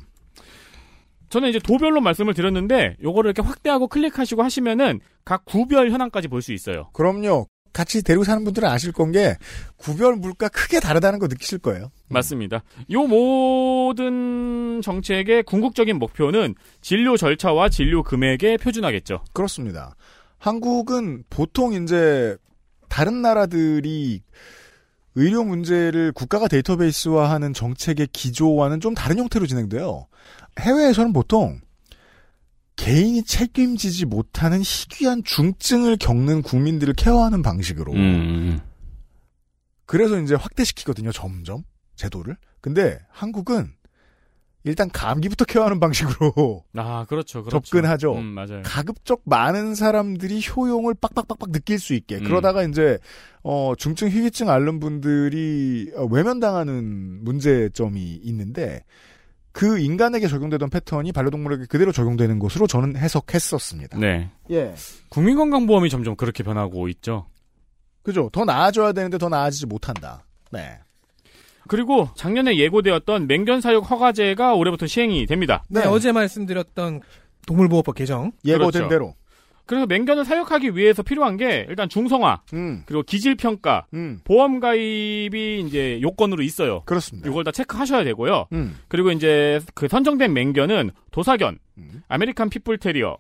저는 이제 도별로 말씀을 드렸는데 요거를 이렇게 확대하고 클릭하시고 하시면은 각 구별 현황까지 볼 수 있어요. 그럼요. 같이 데리고 사는 분들은 아실 건 게, 구별 물가 크게 다르다는 거 느끼실 거예요. 맞습니다. 요 모든 정책의 궁극적인 목표는 진료 절차와 진료 금액의 표준화겠죠. 그렇습니다. 한국은 보통 이제 다른 나라들이 의료 문제를 국가가 데이터베이스화하는 정책의 기조와는 좀 다른 형태로 진행돼요. 해외에서는 보통 개인이 책임지지 못하는 희귀한 중증을 겪는 국민들을 케어하는 방식으로. 음. 그래서 이제 확대시키거든요, 점점. 제도를. 근데 한국은 일단 감기부터 케어하는 방식으로 아, 그렇죠. 그렇죠. 접근하죠. 음, 맞아요. 가급적 많은 사람들이 효용을 빡빡빡빡 느낄 수 있게 음. 그러다가 이제 어 중증 희귀증 앓는 분들이 어, 외면당하는 문제점이 있는데 그 인간에게 적용되던 패턴이 반려동물에게 그대로 적용되는 것으로 저는 해석했었습니다. 네. 예. 국민건강보험이 점점 그렇게 변하고 있죠. 그죠. 더 나아져야 되는데 더 나아지지 못한다. 네. 그리고 작년에 예고되었던 맹견 사육 허가제가 올해부터 시행이 됩니다. 네, 어제 말씀드렸던 동물보호법 개정. 예고된 그렇죠. 대로. 그래서 맹견을 사육하기 위해서 필요한 게 일단 중성화, 음. 그리고 기질 평가, 음. 보험 가입이 이제 요건으로 있어요. 그렇습니다. 이걸 다 체크하셔야 되고요. 음. 그리고 이제 그 선정된 맹견은 도사견, 음. 아메리칸 핏불 테리어,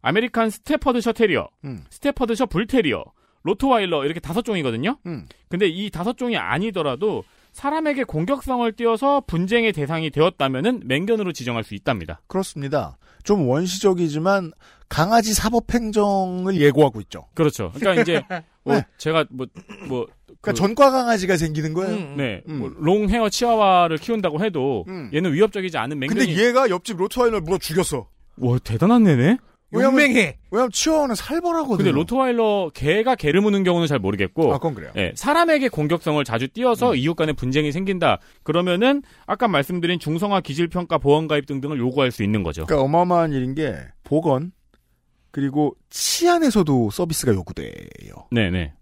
아메리칸 스테퍼드셔 테리어, 음. 스테퍼드셔 불 테리어, 로트와일러 이렇게 다섯 종이거든요. 음. 근데 이 다섯 종이 아니더라도 사람에게 공격성을 띄어서 분쟁의 대상이 되었다면은 맹견으로 지정할 수 있답니다. 그렇습니다. 좀 원시적이지만 강아지 사법 행정을 예고하고 있죠. 그렇죠. 그러니까 이제 뭐 네. 제가 뭐뭐 그러니까 전과 강아지가 생기는 거예요. 음. 네, 음. 뭐 long hair 치와와를 키운다고 해도 음. 얘는 위협적이지 않은 맹견이. 근데 얘가 옆집 로트와일러를 물어 죽였어. 와 대단한 애네. 용맹해. 왜냐면 치와와는 살벌하거든요. 근데 로트와일러 개가 개를 무는 경우는 잘 모르겠고 아, 그건 그래요. 예, 사람에게 공격성을 자주 띄어서 이웃 간의 분쟁이 생긴다. 그러면은 아까 말씀드린 중성화 기질 평가 보험 가입 등등을 요구할 수 있는 거죠. 그러니까 어마어마한 일인 게 보건 그리고 치안에서도 서비스가 요구돼요. 네 네.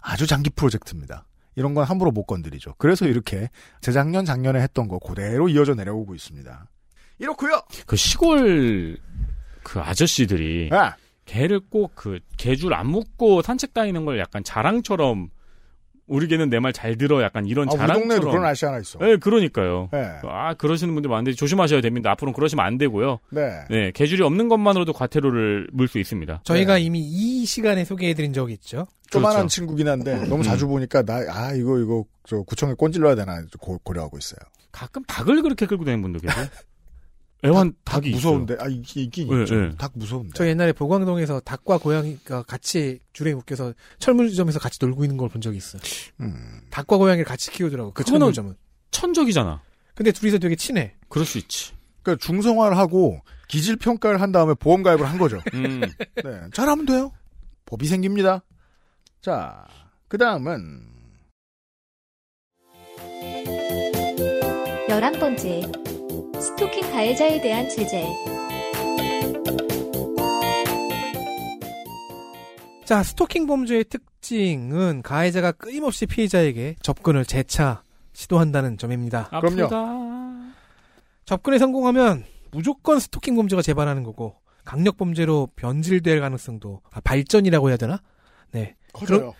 아주 장기 프로젝트입니다. 이런 건 함부로 못 건드리죠. 그래서 이렇게 재작년 작년에 했던 거 그대로 이어져 내려오고 있습니다. 이렇고요. 그 시골 그 아저씨들이 아, 개를 꼭 그 개줄 안 묶고 산책 다니는 걸 약간 자랑처럼 우리 개는 내 말 잘 들어 약간 이런 아, 우리 자랑처럼. 동네에도 그런 아저씨 하나 있어. 네, 그러니까요. 네. 아 그러시는 분들 많은데 조심하셔야 됩니다. 앞으로는 그러시면 안 되고요. 네. 네, 개줄이 없는 것만으로도 과태료를 물 수 있습니다. 저희가 이미 이 시간에 소개해드린 적이 있죠. 조만한 그렇죠. 친구긴 한데 너무 음. 자주 보니까 나 아 이거 이거 저 구청에 꼰질러야 되나 고, 고려하고 있어요. 가끔 닭을 그렇게 끌고 다니는 분도 계세요. 애완 닭이 무서운데 아 이게 있긴 네, 있죠. 네. 닭 무서운데. 저 옛날에 보광동에서 닭과 고양이가 같이 줄에 묶여서 철물점에서 같이 놀고 있는 걸 본 적이 있어요. 음. 닭과 고양이를 같이 키우더라고. 그 철물점은. 천적이잖아. 근데 둘이서 되게 친해. 그럴 수 있지. 그러니까 중성화를 하고 기질 평가를 한 다음에 보험 가입을 한 거죠. 음. 네, 잘하면 돼요. 법이 생깁니다. 자, 그 다음은 열한 번째 스토킹 가해자에 대한 제재 자, 스토킹 범죄의 특징은 가해자가 끊임없이 피해자에게 접근을 재차 시도한다는 점입니다. 아프다. 접근에 성공하면 무조건 스토킹 범죄가 재발하는 거고 강력 범죄로 변질될 가능성도 아, 발전이라고 해야 되나? 네. 커져요. 그런-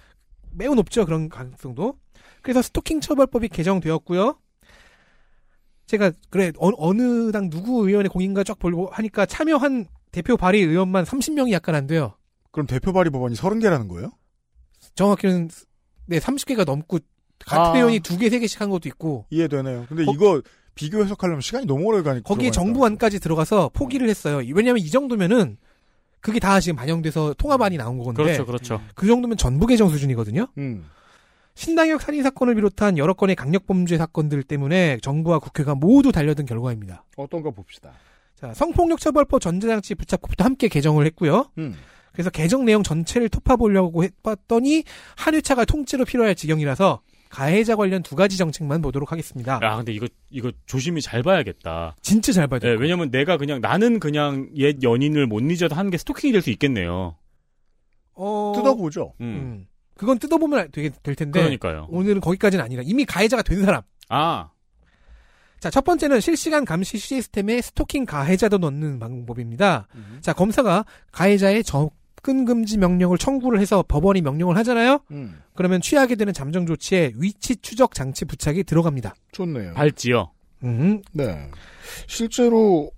매우 높죠. 그런 가능성도. 그래서 스토킹 처벌법이 개정되었고요. 제가 그래 어, 느당 누구 의원의 공인가 쫙 보고 하니까 참여한 대표 발의 의원만 30명이 약간 안 돼요. 그럼 대표 발의 법안이 30개라는 거예요? 정확히는 네 30개가 넘고 같은 아. 의원이 두 개, 세 개씩 한 것도 있고 이해되네요. 근데 거- 이거 비교 해석하려면 시간이 너무 오래 가니까. 거기에 정부 안까지 들어가서 포기를 했어요. 왜냐하면 이 정도면은 그게 다 지금 반영돼서 통합안이 나온 건데 그렇죠, 그렇죠. 그 정도면 전부 개정 수준이거든요. 음. 신당역 살인 사건을 비롯한 여러 건의 강력 범죄 사건들 때문에 정부와 국회가 모두 달려든 결과입니다. 어떤 거 봅시다. 자, 성폭력 처벌법 전자장치 부착법도 함께 개정을 했고요. 음. 그래서 개정 내용 전체를 토파보려고 해봤더니 한 회차가 통째로 필요할 지경이라서 가해자 관련 두 가지 정책만 보도록 하겠습니다. 야, 근데 이거 이거 조심히 잘 봐야겠다. 진짜 잘 봐야 돼요. 네, 왜냐면 내가 그냥 나는 그냥 옛 연인을 못 잊어도 하는 게 스토킹이 될 수 있겠네요. 어... 뜯어보죠. 음. 음. 그건 뜯어보면 되게 될 텐데 그러니까요. 오늘은 거기까지는 아니라 이미 가해자가 된 사람. 아, 자, 첫 번째는 실시간 감시 시스템에 스토킹 가해자도 넣는 방법입니다. 자, 검사가 가해자의 접근 금지 명령을 청구를 해서 법원이 명령을 하잖아요. 음. 그러면 취하게 되는 잠정 조치에 위치 추적 장치 부착이 들어갑니다. 좋네요. 발지요. 음, 네. 실제로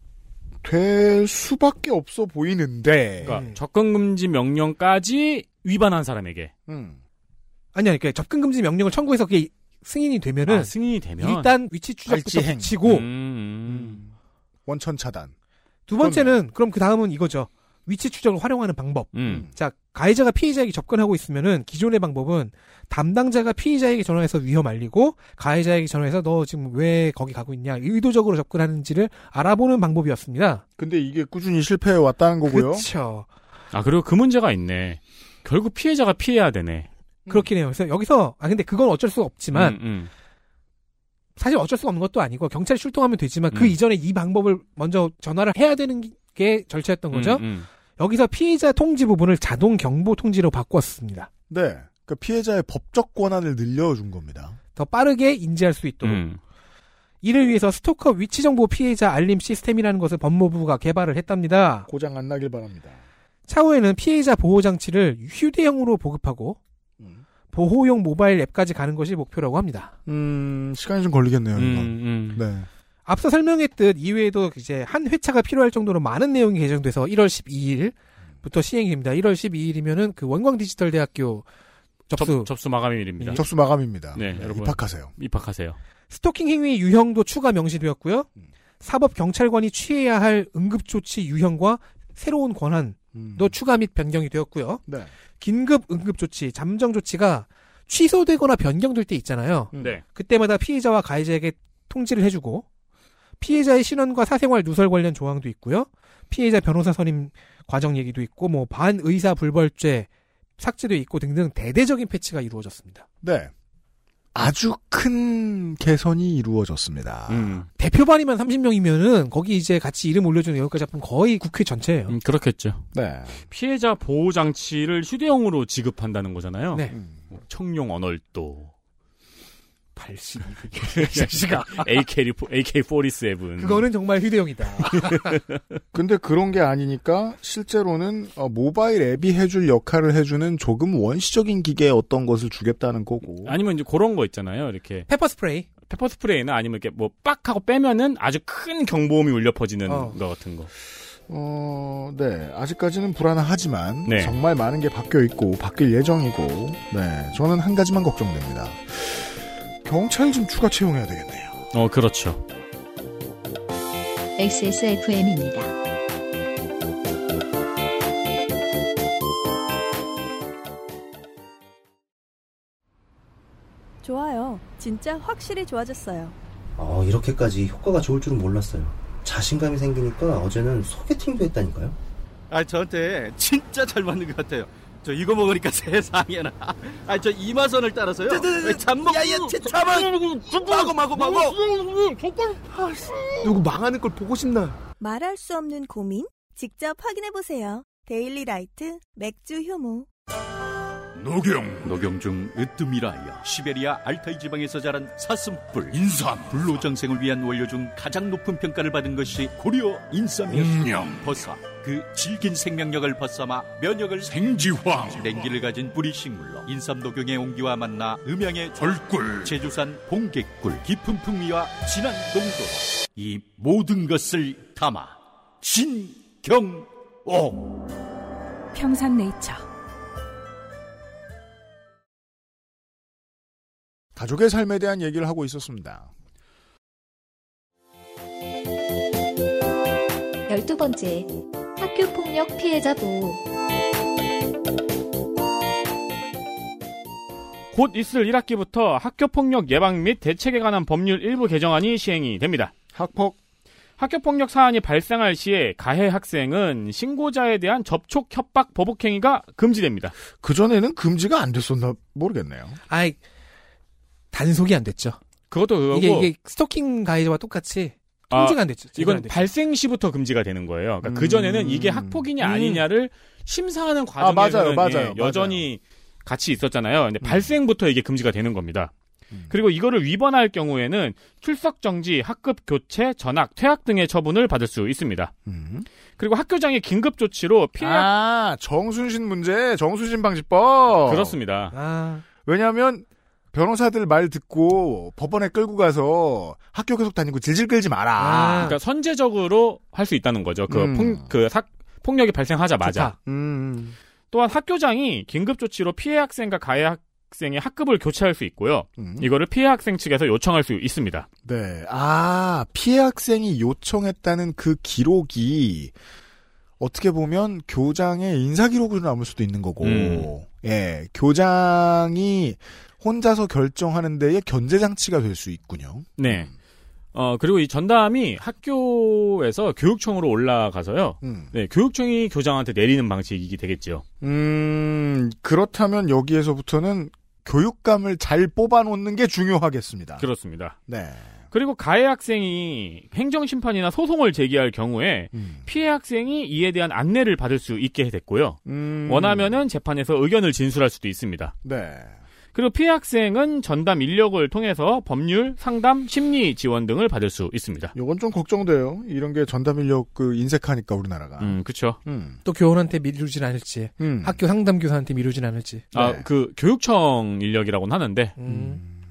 될 수밖에 없어 보이는데. 그러니까 접근 금지 명령까지 위반한 사람에게 음. 아니, 아니, 그러니까 접근 금지 명령을 청구해서 그게 승인이 되면은 아, 승인이 되면 일단 위치 추적부터. 붙이고 음, 음. 원천 차단. 두 번째는 그럼 그 다음은 이거죠. 위치 추적을 활용하는 방법. 음. 자, 가해자가 피해자에게 접근하고 있으면은 기존의 방법은 담당자가 피해자에게 전화해서 위험 알리고 가해자에게 전화해서 너 지금 왜 거기 가고 있냐 의도적으로 접근하는지를 알아보는 방법이었습니다. 근데 이게 꾸준히 실패해 왔다는 거고요. 그렇죠. 아 그리고 그 문제가 있네. 결국 피해자가 피해야 되네. 그렇긴 해요. 그래서 여기서 아 근데 그건 어쩔 수가 없지만 음, 음. 사실 어쩔 수가 없는 것도 아니고 경찰이 출동하면 되지만 그 음. 이전에 이 방법을 먼저 전화를 해야 되는 게 절차였던 거죠. 음, 음. 여기서 피해자 통지 부분을 자동 경보 통지로 바꿨습니다. 네. 그 피해자의 법적 권한을 늘려준 겁니다. 더 빠르게 인지할 수 있도록. 음. 이를 위해서 스토커 위치 정보 피해자 알림 시스템이라는 것을 법무부가 개발을 했답니다. 고장 안 나길 바랍니다. 차후에는 피해자 보호 장치를 휴대용으로 보급하고 음. 보호용 모바일 앱까지 가는 것이 목표라고 합니다. 음, 시간이 좀 걸리겠네요, 음. 음. 네. 앞서 설명했듯 이외에도 이제 한 회차가 필요할 정도로 많은 내용이 개정돼서 1월 12일부터 시행이 됩니다. 1월 12일이면은 그 원광 디지털 대학교 접수 접, 접수 마감일입니다. 접수 마감입니다. 네, 여러분. 입학하세요. 입학하세요. 스토킹 행위 유형도 추가 명시되었고요. 음. 사법 경찰관이 취해야 할 응급 조치 유형과 새로운 권한 도 음. 추가 및 변경이 되었고요. 네. 긴급 응급 조치, 잠정 조치가 취소되거나 변경될 때 있잖아요. 음. 네. 그때마다 피해자와 가해자에게 통지를 해주고 피해자의 신원과 사생활 누설 관련 조항도 있고요. 피해자 변호사 선임 과정 얘기도 있고 뭐 반의사 불벌죄 삭제도 있고 등등 대대적인 패치가 이루어졌습니다. 네. 아주 큰 개선이 이루어졌습니다. 음. 대표 발의만 30명이면은 거기 이제 같이 이름 올려주는 여기까지 합하면 거의 국회 전체예요. 음, 그렇겠죠. 네. 피해자 보호 장치를 휴대용으로 지급한다는 거잖아요. 네. 음. 뭐 청룡 언얼도 80. 자식아 AK AK47 그거는 정말 휴대용이다. 근데 그런 게 아니니까 실제로는 어, 모바일 앱이 해줄 역할을 해주는 조금 원시적인 기계의 어떤 것을 주겠다는 거고. 아니면 이제 그런 거 있잖아요. 이렇게 pepper spray. pepper spray나 아니면 이렇게 뭐 빡 하고 빼면은 아주 큰 경보음이 울려 퍼지는 어. 거 같은 거. 어, 네. 아직까지는 불안하지만 네. 정말 많은 게 바뀌어 있고 바뀔 예정이고. 네. 저는 한 가지만 걱정됩니다. 경찰 좀 추가 채용해야 되겠네요. 어, 그렇죠. XSFM입니다. 좋아요. 진짜 확실히 좋아졌어요. 어, 이렇게까지 효과가 좋을 줄은 몰랐어요. 자신감이 생기니까 어제는 소개팅도 했다니까요. 아 저한테 진짜 잘 맞는 것 같아요. 저 이거 먹으니까 세상에나. 아 저 이마선을 따라서요. 잠먹. 야야 잠만. 마고 마고 마고. 누구 망하는 걸 보고 싶나? 말할 수 없는 고민? 직접 확인해 보세요. 데일리 라이트 맥주 효모. 녹용 녹용 중 으뜸이라여 시베리아 알타이 지방에서 자란 사슴뿔 인삼 불로장생을 위한 원료 중 가장 높은 평가를 받은 것이 고려 인삼이었습니다 버사 그 질긴 생명력을 벗삼아 면역을 생지황. 냉기를 가진 뿌리 식물로 인삼 녹용의 온기와 만나 음양의 절꿀. 제주산 봉개꿀 깊은 풍미와 진한 농도로 이 모든 것을 담아 진경옥 평산네이처. 가족의 삶에 대한 얘기를 하고 있었습니다. 열두 번째, 학교폭력 피해자 보호. 곧 있을 1학기부터 학교폭력 예방 및 대책에 관한 법률 일부 개정안이 시행이 됩니다. 학폭 학교폭력 사안이 발생할 시에 가해 학생은 신고자에 대한 접촉, 협박, 보복 행위가 금지됩니다. 그 전에는 금지가 안 됐었나 모르겠네요. 아이, 단속이 안 됐죠. 그것도 그거고 이게, 이게 스토킹 가해자와 똑같이 통제가 안 됐죠. 제대로 이건 안 됐죠. 발생 시부터 금지가 되는 거예요. 그러니까 음. 그 전에는 이게 학폭이냐 아니냐를 심사하는 과정에서는 맞아요, 맞아요, 예, 여전히 같이 있었잖아요. 근데 음. 발생부터 이게 금지가 되는 겁니다. 그리고 이거를 위반할 경우에는 출석 정지, 학급 교체, 전학, 퇴학 등의 처분을 받을 수 있습니다. 그리고 학교장의 긴급 조치로 피해 학- 아, 정순신 문제, 정순신 방지법. 그렇습니다. 아, 왜냐하면 변호사들 말 듣고 법원에 끌고 가서 학교 계속 다니고 질질 끌지 마라. 그러니까 선제적으로 할 수 있다는 거죠. 그, 아. 음. 폭, 그 사- 폭력이 발생하자마자. 좋다. 음. 또한 학교장이 긴급 조치로 피해 학생과 가해 학생의 학급을 교체할 수 있고요. 음. 이거를 피해 학생 측에서 요청할 수 있습니다. 네. 아, 피해 학생이 요청했다는 그 기록이 어떻게 보면 교장의 인사 기록으로 남을 수도 있는 거고, 음. 예, 교장이 혼자서 결정하는 데에 견제 장치가 될 수 있군요. 네. 어, 그리고 이 전담이 학교에서 교육청으로 올라가서요. 음. 네, 교육청이 교장한테 내리는 방식이 되겠죠. 음, 그렇다면 여기에서부터는 교육감을 잘 뽑아놓는 게 중요하겠습니다. 그렇습니다. 네. 그리고 가해 학생이 행정심판이나 소송을 제기할 경우에 음. 피해 학생이 이에 대한 안내를 받을 수 있게 됐고요. 음. 원하면은 재판에서 의견을 진술할 수도 있습니다. 네. 그리고 피해 학생은 전담 인력을 통해서 법률, 상담, 심리 지원 등을 받을 수 있습니다. 요건 좀 걱정돼요. 이런 게 전담 인력 그 인색하니까 우리나라가. 음, 그쵸. 음. 또 교원한테 미루진 않을지, 음. 학교 상담 교사한테 미루진 않을지. 아, 네. 그 교육청 인력이라고는 하는데 음.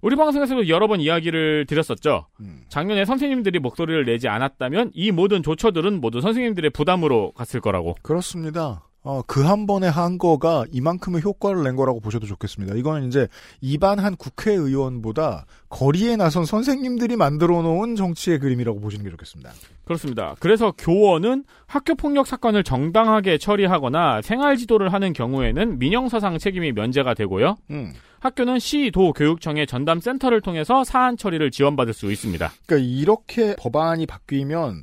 우리 방송에서도 여러 번 이야기를 드렸었죠. 음. 작년에 선생님들이 목소리를 내지 않았다면 이 모든 조처들은 모두 선생님들의 부담으로 갔을 거라고. 그렇습니다. 어, 그 한 번에 한 거가 이만큼의 효과를 낸 거라고 보셔도 좋겠습니다. 이거는 이제 입안한 국회의원보다 거리에 나선 선생님들이 만들어 놓은 정치의 그림이라고 보시는 게 좋겠습니다. 그렇습니다. 그래서 교원은 학교 폭력 사건을 정당하게 처리하거나 생활 지도를 하는 경우에는 민형사상 책임이 면제가 되고요. 음. 학교는 시, 도, 교육청의 전담 센터를 통해서 사안 처리를 지원받을 수 있습니다. 그러니까 이렇게 법안이 바뀌면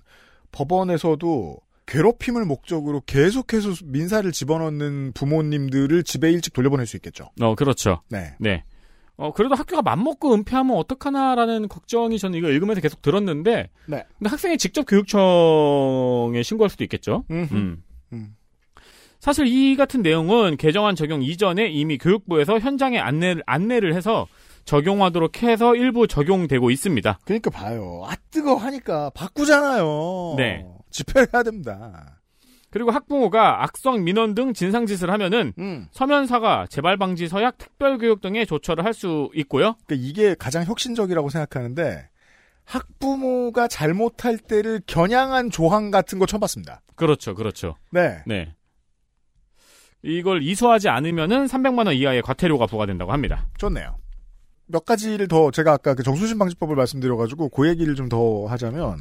법원에서도 괴롭힘을 목적으로 계속해서 민사를 집어넣는 부모님들을 집에 일찍 돌려보낼 수 있겠죠. 어, 그렇죠. 네. 네. 어, 그래도 학교가 맘먹고 은폐하면 어떡하나라는 걱정이 저는 이거 읽으면서 계속 들었는데, 네. 근데 학생이 직접 교육청에 신고할 수도 있겠죠. 음흠. 음. 음. 사실 이 같은 내용은 개정안 적용 이전에 이미 교육부에서 현장에 안내를, 안내를 해서 적용하도록 해서 일부 적용되고 있습니다. 그러니까 봐요. 아 뜨거 하니까 바꾸잖아요. 네. 집회를 해야 됩니다. 그리고 학부모가 악성 민원 등 진상짓을 하면은 음. 서면사가 재발 방지 서약 특별 교육 등의 조처를 할 수 있고요. 그러니까 이게 가장 혁신적이라고 생각하는데 학부모가 잘못할 때를 겨냥한 조항 같은 거 처음 봤습니다. 그렇죠, 그렇죠. 네. 네. 이걸 이수하지 않으면은 300만 원 이하의 과태료가 부과된다고 합니다. 좋네요. 몇 가지를 더 제가 아까 그 정수신 방지법을 말씀드려가지고 그 얘기를 좀 더 하자면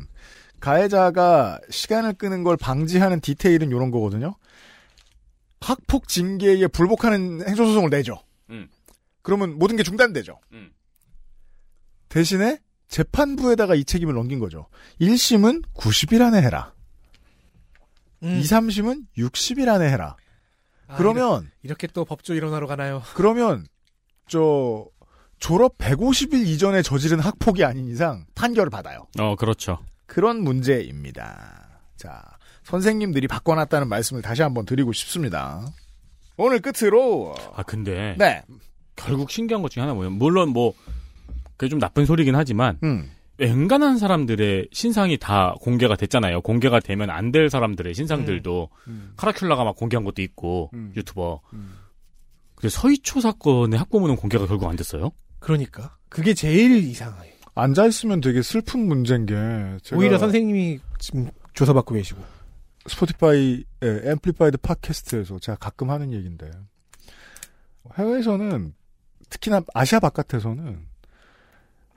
가해자가 시간을 끄는 걸 방지하는 디테일은 이런 거거든요. 학폭 징계에 불복하는 행정소송을 내죠. 음. 그러면 모든 게 중단되죠. 음. 대신에 재판부에다가 이 책임을 넘긴 거죠. 1심은 90일 안에 해라. 음. 2, 3심은 60일 안에 해라. 아, 그러면 이렇게 또 법조 일어나러 가나요? 그러면 저 졸업 150일 이전에 저지른 학폭이 아닌 이상 판결을 받아요. 어, 그렇죠. 그런 문제입니다. 자, 선생님들이 바꿔놨다는 말씀을 다시 한번 드리고 싶습니다. 오늘 끝으로 아, 근데. 네. 결국 신기한 것 중에 하나 뭐예요? 물론 뭐, 그게 좀 나쁜 소리긴 하지만, 음. 웬간한 사람들의 신상이 다 공개가 됐잖아요. 공개가 되면 안 될 사람들의 신상들도 음. 카라큘라가 막 공개한 것도 있고 유튜버. 근데 서이초 사건의 학부모는 공개가 결국 안 됐어요. 그러니까 그게 제일 이상해. 앉아 있으면 되게 슬픈 문제인 게 제가 오히려 선생님이 지금 조사받고 계시고. 스포티파이 Amplified 팟캐스트에서 제가 가끔 하는 얘기인데 해외에서는 특히나 아시아 바깥에서는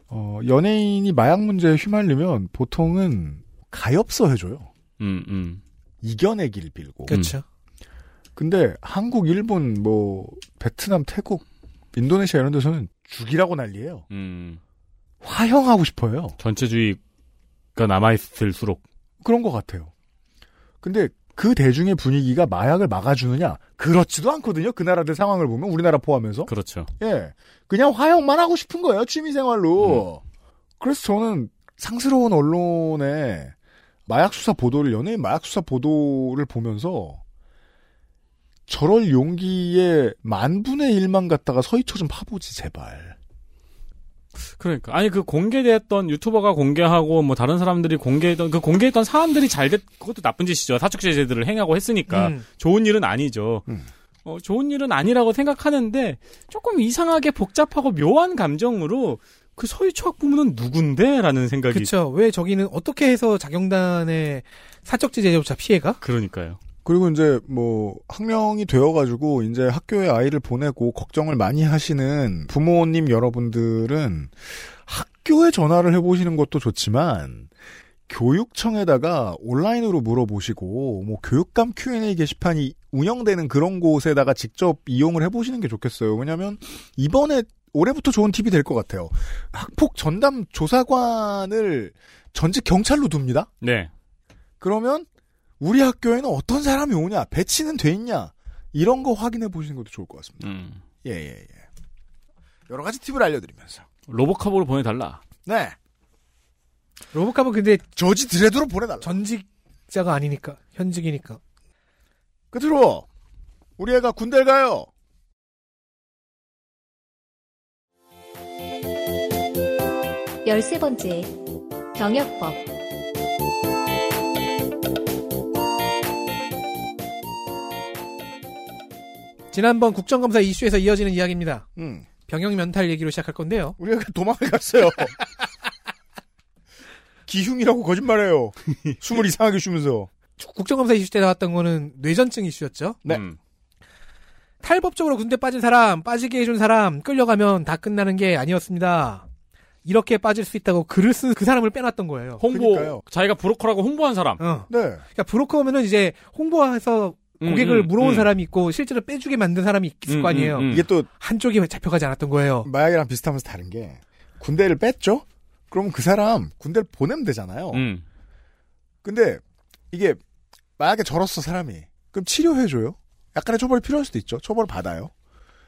어, 연예인이 마약 문제에 휘말리면 보통은 가엾어 해줘요. 음, 음. 이겨내길 빌고. 그렇죠. 근데 한국, 일본, 뭐 베트남, 태국, 인도네시아 이런 데서는 죽이라고 난리예요. 음. 화형하고 싶어요. 전체주의가 남아있을수록. 그런 것 같아요. 근데 그 대중의 분위기가 마약을 막아주느냐? 그렇지도 않거든요. 그 나라들 상황을 보면 우리나라 포함해서. 그렇죠. 예. 그냥 화형만 하고 싶은 거예요. 취미생활로. 그래서 저는 상스러운 언론의 마약 수사 보도를 연예인 마약 수사 보도를 보면서 저럴 용기에 만 분의 일만 갖다가 서희초 좀 파보지 제발. 그러니까 아니 그 공개됐던 유튜버가 공개하고 뭐 다른 사람들이 공개했던 그 공개했던 사람들이 잘됐 그것도 나쁜 짓이죠 사적 제재들을 행하고 했으니까 음. 좋은 일은 아니죠. 어, 좋은 일은 아니라고 생각하는데 조금 이상하게 복잡하고 묘한 감정으로 그 서희 초 학부모는 누군데라는 생각이 그렇죠. 왜 저기는 어떻게 해서 자경단의 사적 제재조차 피해가? 그러니까요. 그리고 이제 뭐 학령이 되어가지고 이제 학교에 아이를 보내고 걱정을 많이 하시는 부모님 여러분들은 학교에 전화를 해보시는 것도 좋지만 교육청에다가 온라인으로 물어보시고 뭐 교육감 Q&A 게시판이 운영되는 그런 곳에다가 직접 이용을 해보시는 게 좋겠어요. 왜냐하면 이번에 올해부터 좋은 팁이 될 것 같아요. 학폭 전담 조사관을 전직 경찰로 둡니다. 네. 그러면 우리 학교에는 어떤 사람이 오냐, 배치는 돼 있냐, 이런 거 확인해 보시는 것도 좋을 것 같습니다. 음. 예, 예, 예. 여러 가지 팁을 알려드리면서. 로보캅으로 보내달라. 네. 로보캅은 근데 저지 드레드로 보내달라. 전직자가 아니니까 현직이니까. 끝으로 우리 애가 군대를 가요. 열세 번째 병역법 지난번 국정감사 이슈에서 이어지는 이야기입니다. 음. 병역 면탈 얘기로 시작할 건데요. 우리가 도망을 갔어요. 기흉이라고 거짓말해요. 숨을 이상하게 쉬면서. 국정감사 이슈 때 나왔던 거는 뇌전증 이슈였죠. 네. 음. 탈법적으로 군대 빠진 사람, 빠지게 해준 사람, 끌려가면 다 끝나는 게 아니었습니다. 이렇게 빠질 수 있다고 글을 쓴 그 사람을 빼놨던 거예요. 홍보 그러니까요. 자기가 브로커라고 홍보한 사람. 어. 네. 그러니까 브로커면은 이제 홍보해서 음, 고객을 음, 물어온 음. 사람이 있고 실제로 빼주게 만든 사람이 있을 음, 거 아니에요. 음, 음. 이게 또 한쪽이 잡혀가지 않았던 거예요. 마약이랑 비슷하면서 다른 게 군대를 뺐죠? 그러면 그 사람 군대를 보내면 되잖아요. 음. 근데 이게 마약에 절었어 사람이. 그럼 치료해줘요? 약간의 처벌이 필요할 수도 있죠. 처벌을 받아요.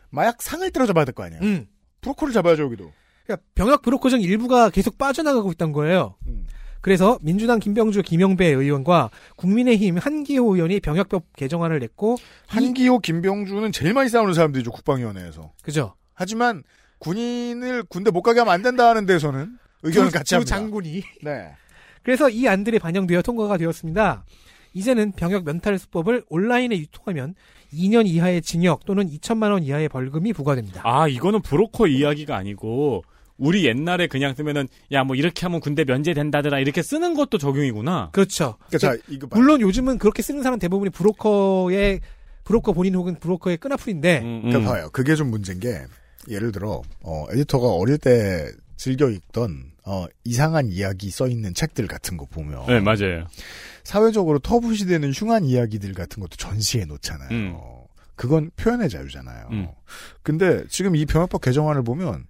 마약 상을 때려 잡아야 될 거 아니에요. 음. 브로커를 잡아야죠 여기도. 그러니까 병역 브로커 중 일부가 계속 빠져나가고 있던 거예요. 음. 그래서 민주당 김병주 김영배 의원과 국민의힘 한기호 의원이 병역법 개정안을 냈고 한기호 김병주는 제일 많이 싸우는 사람들이죠 국방위원회에서. 그죠? 하지만 군인을 군대 못 가게 하면 안 된다 하는 데서는 의견을 두- 같이 두 합니다. 장군이. 네. 그래서 이 안들이 반영되어 통과가 되었습니다. 이제는 병역 면탈 수법을 온라인에 유통하면 2년 이하의 징역 또는 2천만 원 이하의 벌금이 부과됩니다. 아 이거는 브로커 이야기가 아니고 우리 옛날에 그냥 쓰면은 야 뭐 이렇게 하면 군대 면제된다더라 이렇게 쓰는 것도 적용이구나. 그렇죠. 그러니까 자. 물론 요즘은 그렇게 쓰는 사람 대부분이 브로커의 브로커 본인 혹은 브로커의 끄나풀인데 음, 그러니까 봐요. 그게 좀 문제인 게 예를 들어 어, 에디터가 어릴 때 즐겨 읽던 어, 이상한 이야기 써 있는 책들 같은 거 보면 네 맞아요. 사회적으로 터부시되는 흉한 이야기들 같은 것도 전시해 놓잖아요. 음. 그건 표현의 자유잖아요. 음. 근데 지금 이 병역법 개정안을 보면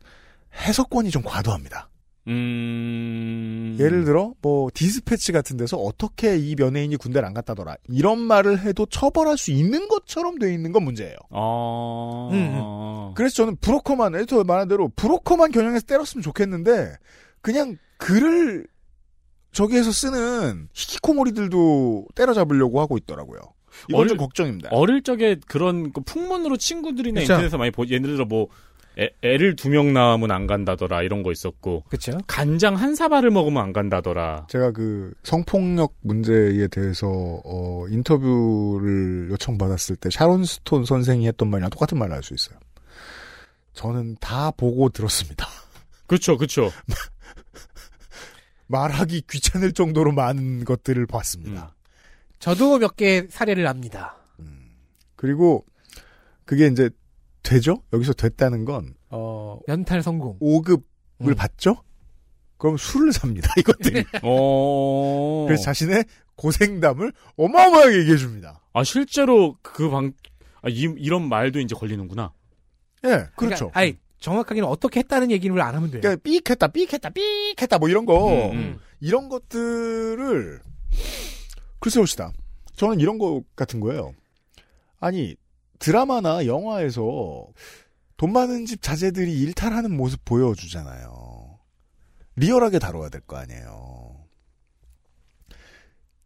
해석권이 좀 과도합니다. 음. 예를 들어 뭐 디스패치 같은 데서 어떻게 이 연예인이 군대를 안 갔다더라 이런 말을 해도 처벌할 수 있는 것처럼 돼 있는 건 문제예요. 어. 음, 그래서 저는 브로커만 에디터 말한 대로 브로커만 겨냥해서 때렸으면 좋겠는데 그냥 글을 저기에서 쓰는 히키코모리들도 때려잡으려고 하고 있더라고요. 이건 좀 걱정입니다. 어릴 적에 그런 그 풍문으로 친구들이나 그쵸. 인터넷에서 많이 보, 예를 들어 뭐 애, 애를 두 명 낳으면 안 간다더라 이런 거 있었고. 그렇죠. 간장 한 사발을 먹으면 안 간다더라. 제가 그 성폭력 문제에 대해서 어, 인터뷰를 요청받았을 때 샤론 스톤 선생이 했던 말이랑 똑같은 말을 할 수 있어요. 저는 다 보고 들었습니다. 그렇죠, 그렇죠. 말하기 귀찮을 정도로 많은 것들을 봤습니다. 저도 몇 개 사례를 압니다. 그리고 그게 이제 되죠? 여기서 됐다는 건 어, 연탈 성공. 5급을 받죠? 그럼 술을 삽니다. 이것들이. 어. 그래서 자신의 고생담을 어마어마하게 얘기해 줍니다. 아 실제로 그 방, 아, 이, 이런 말도 이제 걸리는구나. 예, 그렇죠. 그러니까, 아니, 정확하게는 어떻게 했다는 얘기를 안 하면 돼요. 그러니까 삑했다, 삑했다, 삑했다 뭐 이런 거 음. 이런 것들을 글쎄 봅시다. 저는 이런 거 같은 거예요. 아니 드라마나 영화에서 돈 많은 집 자제들이 일탈하는 모습 보여주잖아요. 리얼하게 다뤄야 될 거 아니에요.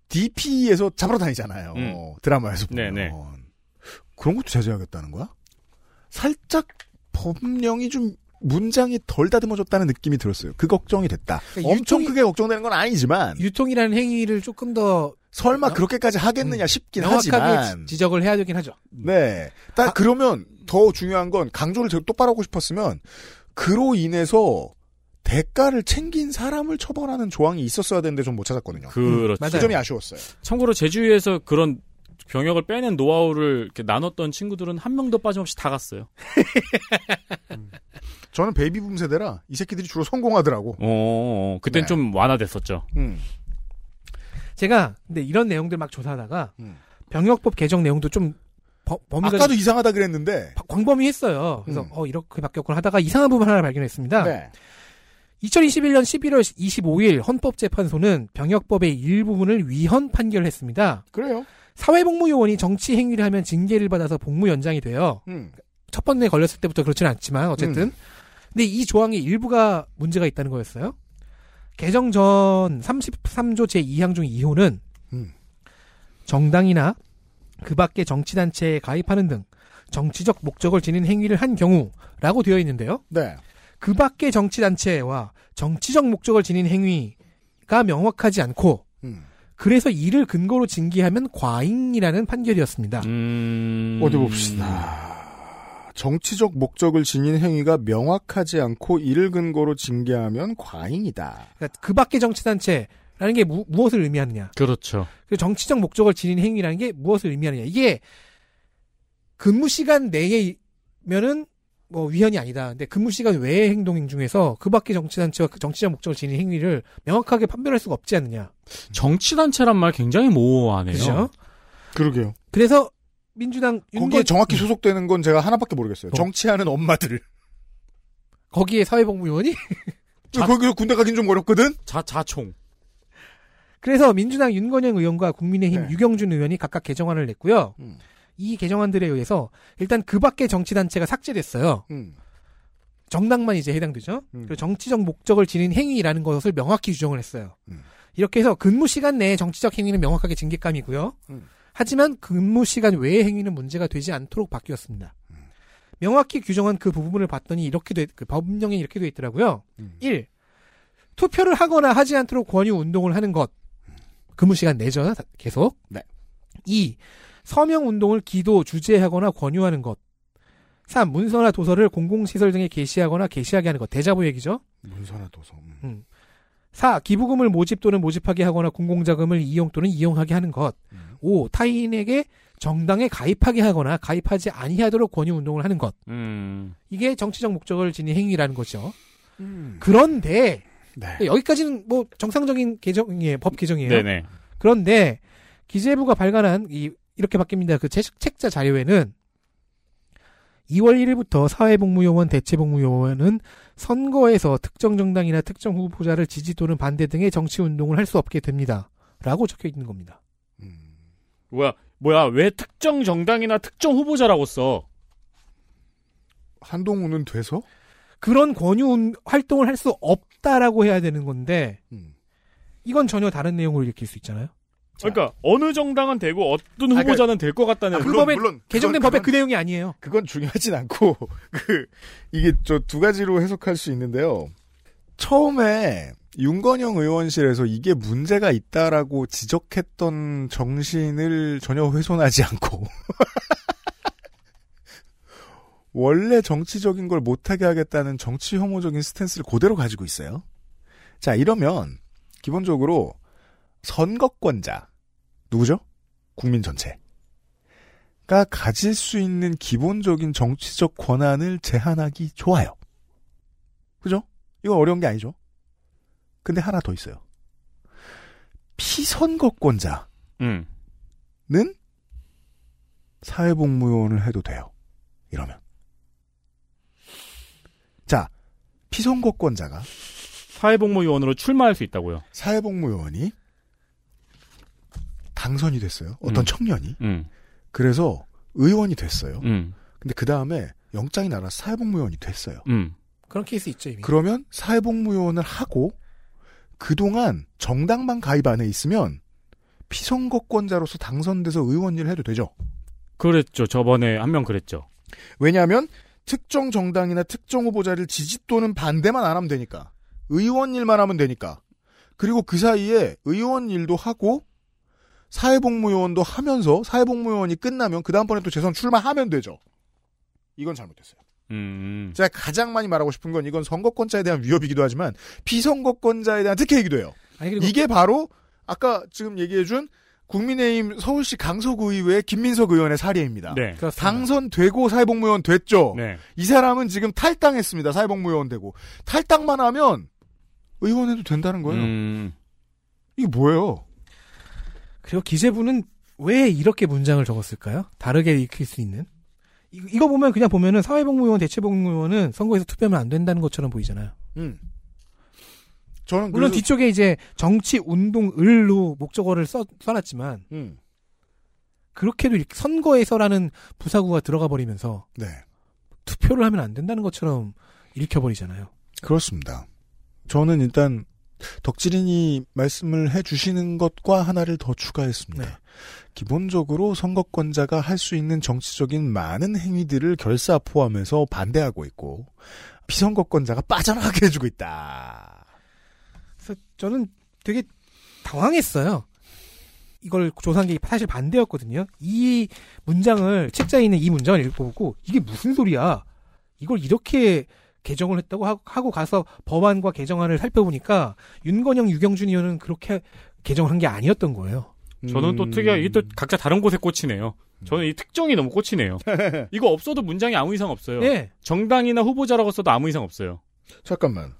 DP에서 잡으러 다니잖아요. 음. 드라마에서 보면. 네네. 그런 것도 자제하겠다는 거야? 살짝 법령이 좀 문장이 덜 다듬어졌다는 느낌이 들었어요. 그 걱정이 됐다. 그러니까 엄청 유통이- 크게 걱정되는 건 아니지만 유통이라는 행위를 조금 더 설마 그렇게까지 하겠느냐 싶긴 음. 명확하게 하지만 지- 지적을 해야 되긴 하죠. 네. 딱 그러면 더 중요한 건 강조를 더 똑바로 하고 싶었으면 그로 인해서 대가를 챙긴 사람을 처벌하는 조항이 있었어야 되는데 좀 못 찾았거든요. 그렇죠. 그 점이 아쉬웠어요. 참고로 제주에서 그런 병역을 빼낸 노하우를 이렇게 나눴던 친구들은 한 명도 빠짐없이 다 갔어요. 저는 베이비붐 세대라 이 새끼들이 주로 성공하더라고. 어, 그땐 네. 좀 완화됐었죠. 음. 제가 근데 이런 내용들 막 조사하다가 음. 병역법 개정 내용도 좀 버- 범위가 아까도 좀 이상하다 그랬는데 바- 광범위했어요. 그래서 음. 어 이렇게 바뀌었구나 하다가 이상한 부분 하나를 발견했습니다. 네. 2021년 11월 25일 헌법재판소는 병역법의 일부분을 위헌 판결했습니다. 그래요. 사회복무요원이 정치 행위를 하면 징계를 받아서 복무 연장이 돼요. 음. 첫 번째 걸렸을 때부터 그렇지는 않지만 어쨌든 음. 근데 이 조항의 일부가 문제가 있다는 거였어요. 개정 전 33조 제2항 중 2호는 음. 정당이나 그 밖의 정치단체에 가입하는 등 정치적 목적을 지닌 행위를 한 경우라고 되어 있는데요. 네. 그 밖의 정치단체와 정치적 목적을 지닌 행위가 명확하지 않고 음. 그래서 이를 근거로 징계하면 과잉이라는 판결이었습니다. 음. 어디 봅시다. 정치적 목적을 지닌 행위가 명확하지 않고 이를 근거로 징계하면 과잉이다. 그러니까 그 밖의 정치단체 라는 게 무, 무엇을 의미하느냐. 그렇죠. 그 정치적 목적을 지닌 행위라는 게 무엇을 의미하느냐. 이게 근무 시간 내에면은 뭐 위헌이 아니다. 근데 근무 시간 외의 행동 중에서 그 밖의 정치단체와 그 정치적 목적을 지닌 행위를 명확하게 판별할 수가 없지 않느냐. 정치단체란 말 굉장히 모호하네요. 그죠? 그러게요. 그래서 민주당 거기에 윤건 정확히 소속되는 건 제가 하나밖에 모르겠어요. 어. 정치하는 엄마들. 거기에 사회복무요원이 거기서 군대 가긴 좀 어렵거든? 자, 자총. 그래서 민주당 윤건영 의원과 국민의힘 네. 유경준 의원이 각각 개정안을 냈고요. 음. 이 개정안들에 의해서 일단 그 밖의 정치단체가 삭제됐어요. 음. 정당만 이제 해당되죠. 음. 그리고 정치적 목적을 지닌 행위라는 것을 명확히 규정을 했어요. 음. 이렇게 해서 근무 시간 내에 정치적 행위는 명확하게 징계감이고요. 음. 하지만 근무 시간 외의 행위는 문제가 되지 않도록 바뀌었습니다. 음. 명확히 규정한 그 부분을 봤더니 이렇게 돼, 그 법령에 이렇게 돼 있더라고요. 음. 1. 투표를 하거나 하지 않도록 권유 운동을 하는 것. 근무 시간 내죠, 다- 계속. 네. 2. 서명 운동을 기도, 주재하거나 권유하는 것. 3. 문서나 도서를 공공시설 등에 게시하거나 게시하게 하는 것. 대자보 얘기죠. 문서나 도서. 음. 4. 기부금을 모집 또는 모집하게 하거나 공공자금을 이용 또는 이용하게 하는 것. 5. 타인에게 정당에 가입하게 하거나 가입하지 아니하도록 권유 운동을 하는 것. 음. 이게 정치적 목적을 지닌 행위라는 거죠. 음. 그런데 네. 여기까지는 뭐 정상적인 개정이에요. 법 개정이에요. 네네. 그런데 기재부가 발간한 이 이렇게 바뀝니다. 그 책, 책자 자료에는 2월 1일부터 사회복무요원, 대체복무요원은 선거에서 특정 정당이나 특정 후보자를 지지 또는 반대 등의 정치 운동을 할 수 없게 됩니다. 라고 적혀 있는 겁니다. 뭐야, 뭐야, 왜 특정 정당이나 특정 후보자라고 써? 한동훈은 돼서? 그런 권유 운- 활동을 할 수 없다라고 해야 되는 건데, 음. 이건 전혀 다른 내용을 일으킬 수 있잖아요. 그러니까 어느 정당은 되고 어떤 그러니까 후보자는 될 것 같다는 그 법에 물론 개정된 그건- 법에 그 내용이 아니에요. 그건 중요하진 않고 그 이게 저 두 가지로 해석할 수 있는데요. 처음에 윤건영 의원실에서 이게 문제가 있다라고 지적했던 정신을 전혀 훼손하지 않고 원래 정치적인 걸 못하게 하겠다는 정치 혐오적인 스탠스를 그대로 가지고 있어요. 자 이러면 기본적으로 선거권자 누구죠? 국민 전체. 가 가질 수 있는 기본적인 정치적 권한을 제한하기 좋아요. 그죠? 이거 어려운 게 아니죠. 근데 하나 더 있어요. 피선거권자는 음. 사회복무요원을 해도 돼요. 이러면. 자, 피선거권자가 사회복무요원으로 출마할 수 있다고요. 사회복무요원이 당선이 됐어요. 어떤 음. 청년이. 음. 그래서 의원이 됐어요. 음. 근데 그 다음에 영장이 나라 사회복무요원이 됐어요. 음. 그런 케이스 있죠, 이미. 그러면 사회복무요원을 하고 그동안 정당만 가입 안에 있으면 피선거권자로서 당선돼서 의원 일을 해도 되죠. 그랬죠. 저번에 한 명 그랬죠. 왜냐하면 특정 정당이나 특정 후보자를 지지 또는 반대만 안 하면 되니까. 의원 일만 하면 되니까. 그리고 그 사이에 의원 일도 하고 사회복무요원도 하면서 사회복무요원이 끝나면 그 다음번에 또 재선 출마하면 되죠. 이건 잘못됐어요. 음. 제가 가장 많이 말하고 싶은 건 이건 선거권자에 대한 위협이기도 하지만 피선거권자에 대한 특혜이기도 해요. 아니, 그리고 이게 바로 아까 지금 얘기해준 국민의힘 서울시 강서구 의회 김민석 의원의 사례입니다. 네. 당선되고 사회복무요원 됐죠. 네. 이 사람은 지금 탈당했습니다. 사회복무요원 되고 탈당만 하면 의원해도 된다는 거예요. 음. 이게 뭐예요? 그리고 기재부는 왜 이렇게 문장을 적었을까요? 다르게 읽힐 수 있는? 이- 이거 보면 그냥 보면은 사회복무요원, 대체복무요원은 선거에서 투표하면 안 된다는 것처럼 보이잖아요. 음. 저는 물론 뒤쪽에 이제 정치 운동 을로 목적어를 써, 써놨지만 음. 그렇게도 선거에서라는 부사구가 들어가 버리면서 네. 투표를 하면 안 된다는 것처럼 읽혀버리잖아요. 그렇습니다. 저는 일단 덕질인이 말씀을 해주시는 것과 하나를 더 추가했습니다. 네. 기본적으로 선거권자가 할 수 있는 정치적인 많은 행위들을 결사 포함해서 반대하고 있고 피선거권자가 빠져나가게 해주고 있다. 그래서 저는 되게 당황했어요. 이걸 조사한 게 사실 반대였거든요. 이 문장을 책자에 있는 이 문장을 읽어보고 이게 무슨 소리야? 이걸 이렇게 개정을 했다고 하- 하고 가서 법안과 개정안을 살펴보니까 윤건영, 유경준 의원은 그렇게 개정을 한게 아니었던 거예요. 저는 또 특이하게 이게 또 각자 다른 곳에 꽂히네요. 저는 이 특정이 너무 꽂히네요. 이거 없어도 문장이 아무 이상 없어요. 네. 정당이나 후보자라고 써도 아무 이상 없어요. 잠깐만.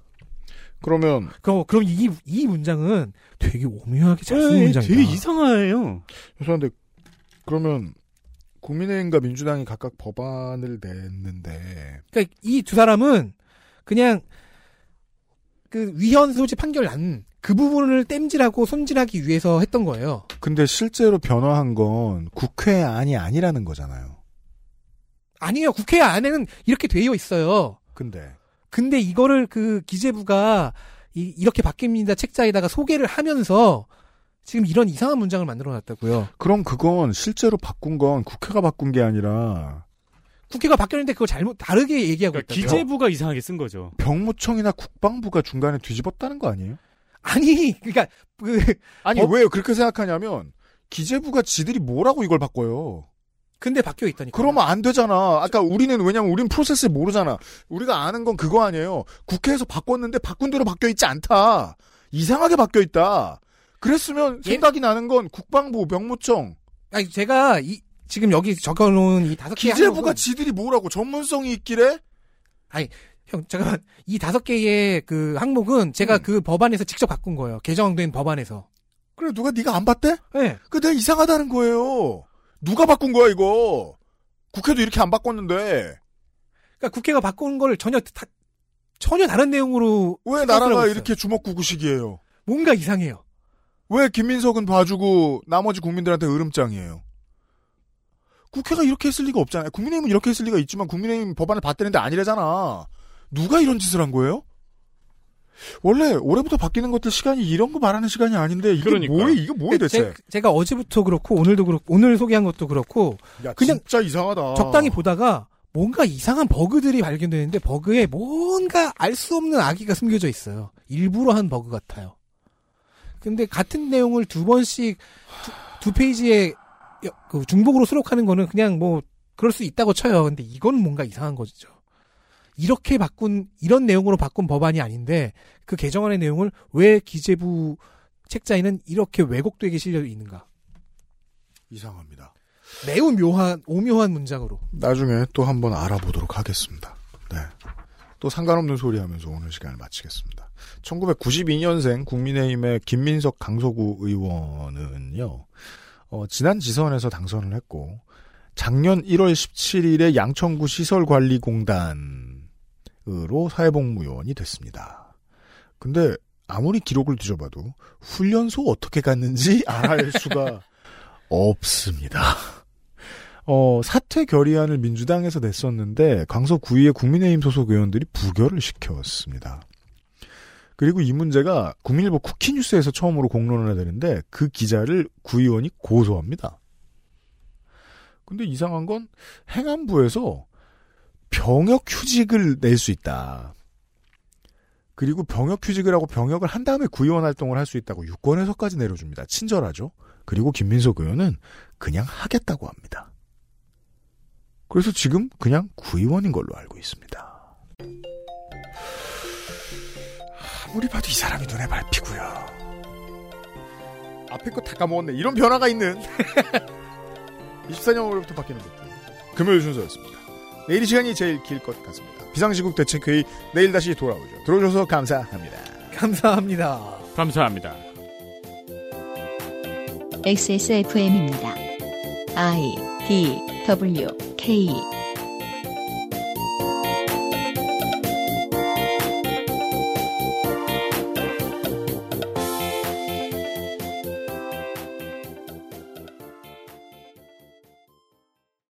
그러면 그럼 그럼 이, 이 문장은 되게 오묘하게 잘쓴 네, 문장이다. 되게 이상해요. 죄송한데 그러면 국민의힘과 민주당이 각각 법안을 냈는데 그러니까 이 두 사람은 그냥 그 위헌 소지 판결 난 그 부분을 땜질하고 손질하기 위해서 했던 거예요. 근데 실제로 변화한 건 국회안이 아니라는 거잖아요. 아니에요. 국회 안에는 이렇게 되어 있어요. 근데 근데 이거를 그 기재부가 이, 이렇게 바뀝니다 책자에다가 소개를 하면서 지금 이런 이상한 문장을 만들어 놨다고요. 그럼 그건 실제로 바꾼 건 국회가 바꾼 게 아니라 국회가 바뀌었는데 그걸 잘못 다르게 얘기하고 그러니까 있다고요. 기재부가 이상하게 쓴 거죠. 병무청이나 국방부가 중간에 뒤집었다는 거 아니에요? 아니, 그러니까 그 아니 법- 왜 그렇게 생각하냐면 기재부가 지들이 뭐라고 이걸 바꿔요? 근데 바뀌어 있다니까. 그러면 안 되잖아. 아까 우리는 왜냐면 우린 프로세스를 모르잖아. 우리가 아는 건 그거 아니에요. 국회에서 바꿨는데 바꾼 대로 바뀌어 있지 않다. 이상하게 바뀌어 있다. 그랬으면 생각이 나는 건 국방부, 병무청, 아니 제가 이 지금 여기 적어놓은 이 다섯 개 기재부가 지들이 뭐라고 전문성이 있길래 아니 형 잠깐만 이 다섯 개의 그 항목은 제가 음. 그 법안에서 직접 바꾼 거예요. 개정된 법안에서. 그래 누가 네가 안 봤대? 네. 그 내가 이상하다는 거예요. 누가 바꾼 거야 이거? 국회도 이렇게 안 바꿨는데. 그러니까 국회가 바꾼 걸 전혀 다, 전혀 다른 내용으로 왜 나라가 이렇게 주먹구구식이에요? 뭔가 이상해요. 왜 김민석은 봐주고 나머지 국민들한테 으름장이에요? 국회가 이렇게 했을 리가 없잖아요. 국민의힘은 이렇게 했을 리가 있지만 국민의힘 법안을 받대는데 아니래잖아. 누가 이런 짓을 한 거예요? 원래 올해부터 바뀌는 것들 시간이 이런 거 말하는 시간이 아닌데 이게 그러니까. 뭐야 이게 뭐야 대체? 제, 가 어제부터 그렇고 오늘도 그렇고 오늘 소개한 것도 그렇고 야, 그냥 진짜 이상하다. 적당히 보다가 뭔가 이상한 버그들이 발견되는데 버그에 뭔가 알 수 없는 악의가 숨겨져 있어요. 일부러 한 버그 같아요. 근데 같은 내용을 두 번씩 두, 두 페이지에 여- 그 중복으로 수록하는 거는 그냥 뭐 그럴 수 있다고 쳐요. 근데 이건 뭔가 이상한 거죠. 이렇게 바꾼 이런 내용으로 바꾼 법안이 아닌데 그 개정안의 내용을 왜 기재부 책자에는 이렇게 왜곡되게 실려 있는가? 이상합니다. 매우 묘한 오묘한 문장으로. 나중에 또 한번 알아보도록 하겠습니다. 네. 또 상관없는 소리 하면서 오늘 시간을 마치겠습니다. 1992년생 국민의힘의 김민석 강서구 의원은요, 어, 지난 지선에서 당선을 했고, 작년 1월 17일에 양천구 시설관리공단으로 사회복무요원이 됐습니다. 근데 아무리 기록을 뒤져봐도 훈련소 어떻게 갔는지 알아낼 수가 없습니다. 어, 사퇴 결의안을 민주당에서 냈었는데 강서구의회 국민의힘 소속 의원들이 부결을 시켰습니다. 그리고 이 문제가 국민일보 쿠키뉴스에서 처음으로 공론을 해되는데 그 기자를 구의원이 고소합니다. 근데 이상한 건 행안부에서 병역 휴직을 낼 수 있다. 그리고 병역 휴직을 하고 병역을 한 다음에 구의원 활동을 할 수 있다고 유권에서까지 내려줍니다. 친절하죠. 그리고 김민석 의원은 그냥 하겠다고 합니다. 그래서 지금 그냥 구의원인 걸로 알고 있습니다. 아무리 봐도 이 사람이 눈에 밟히고요. 앞에 거 다 까먹었네. 이런 변화가 있는 24년 5월부터 바뀌는 것들. 금요일 순서였습니다. 내일 이 시간이 제일 길 것 같습니다. 비상시국 대책회의 내일 다시 돌아오죠. 들어줘서 감사합니다. 감사합니다. 감사합니다. XSFM입니다. I D W K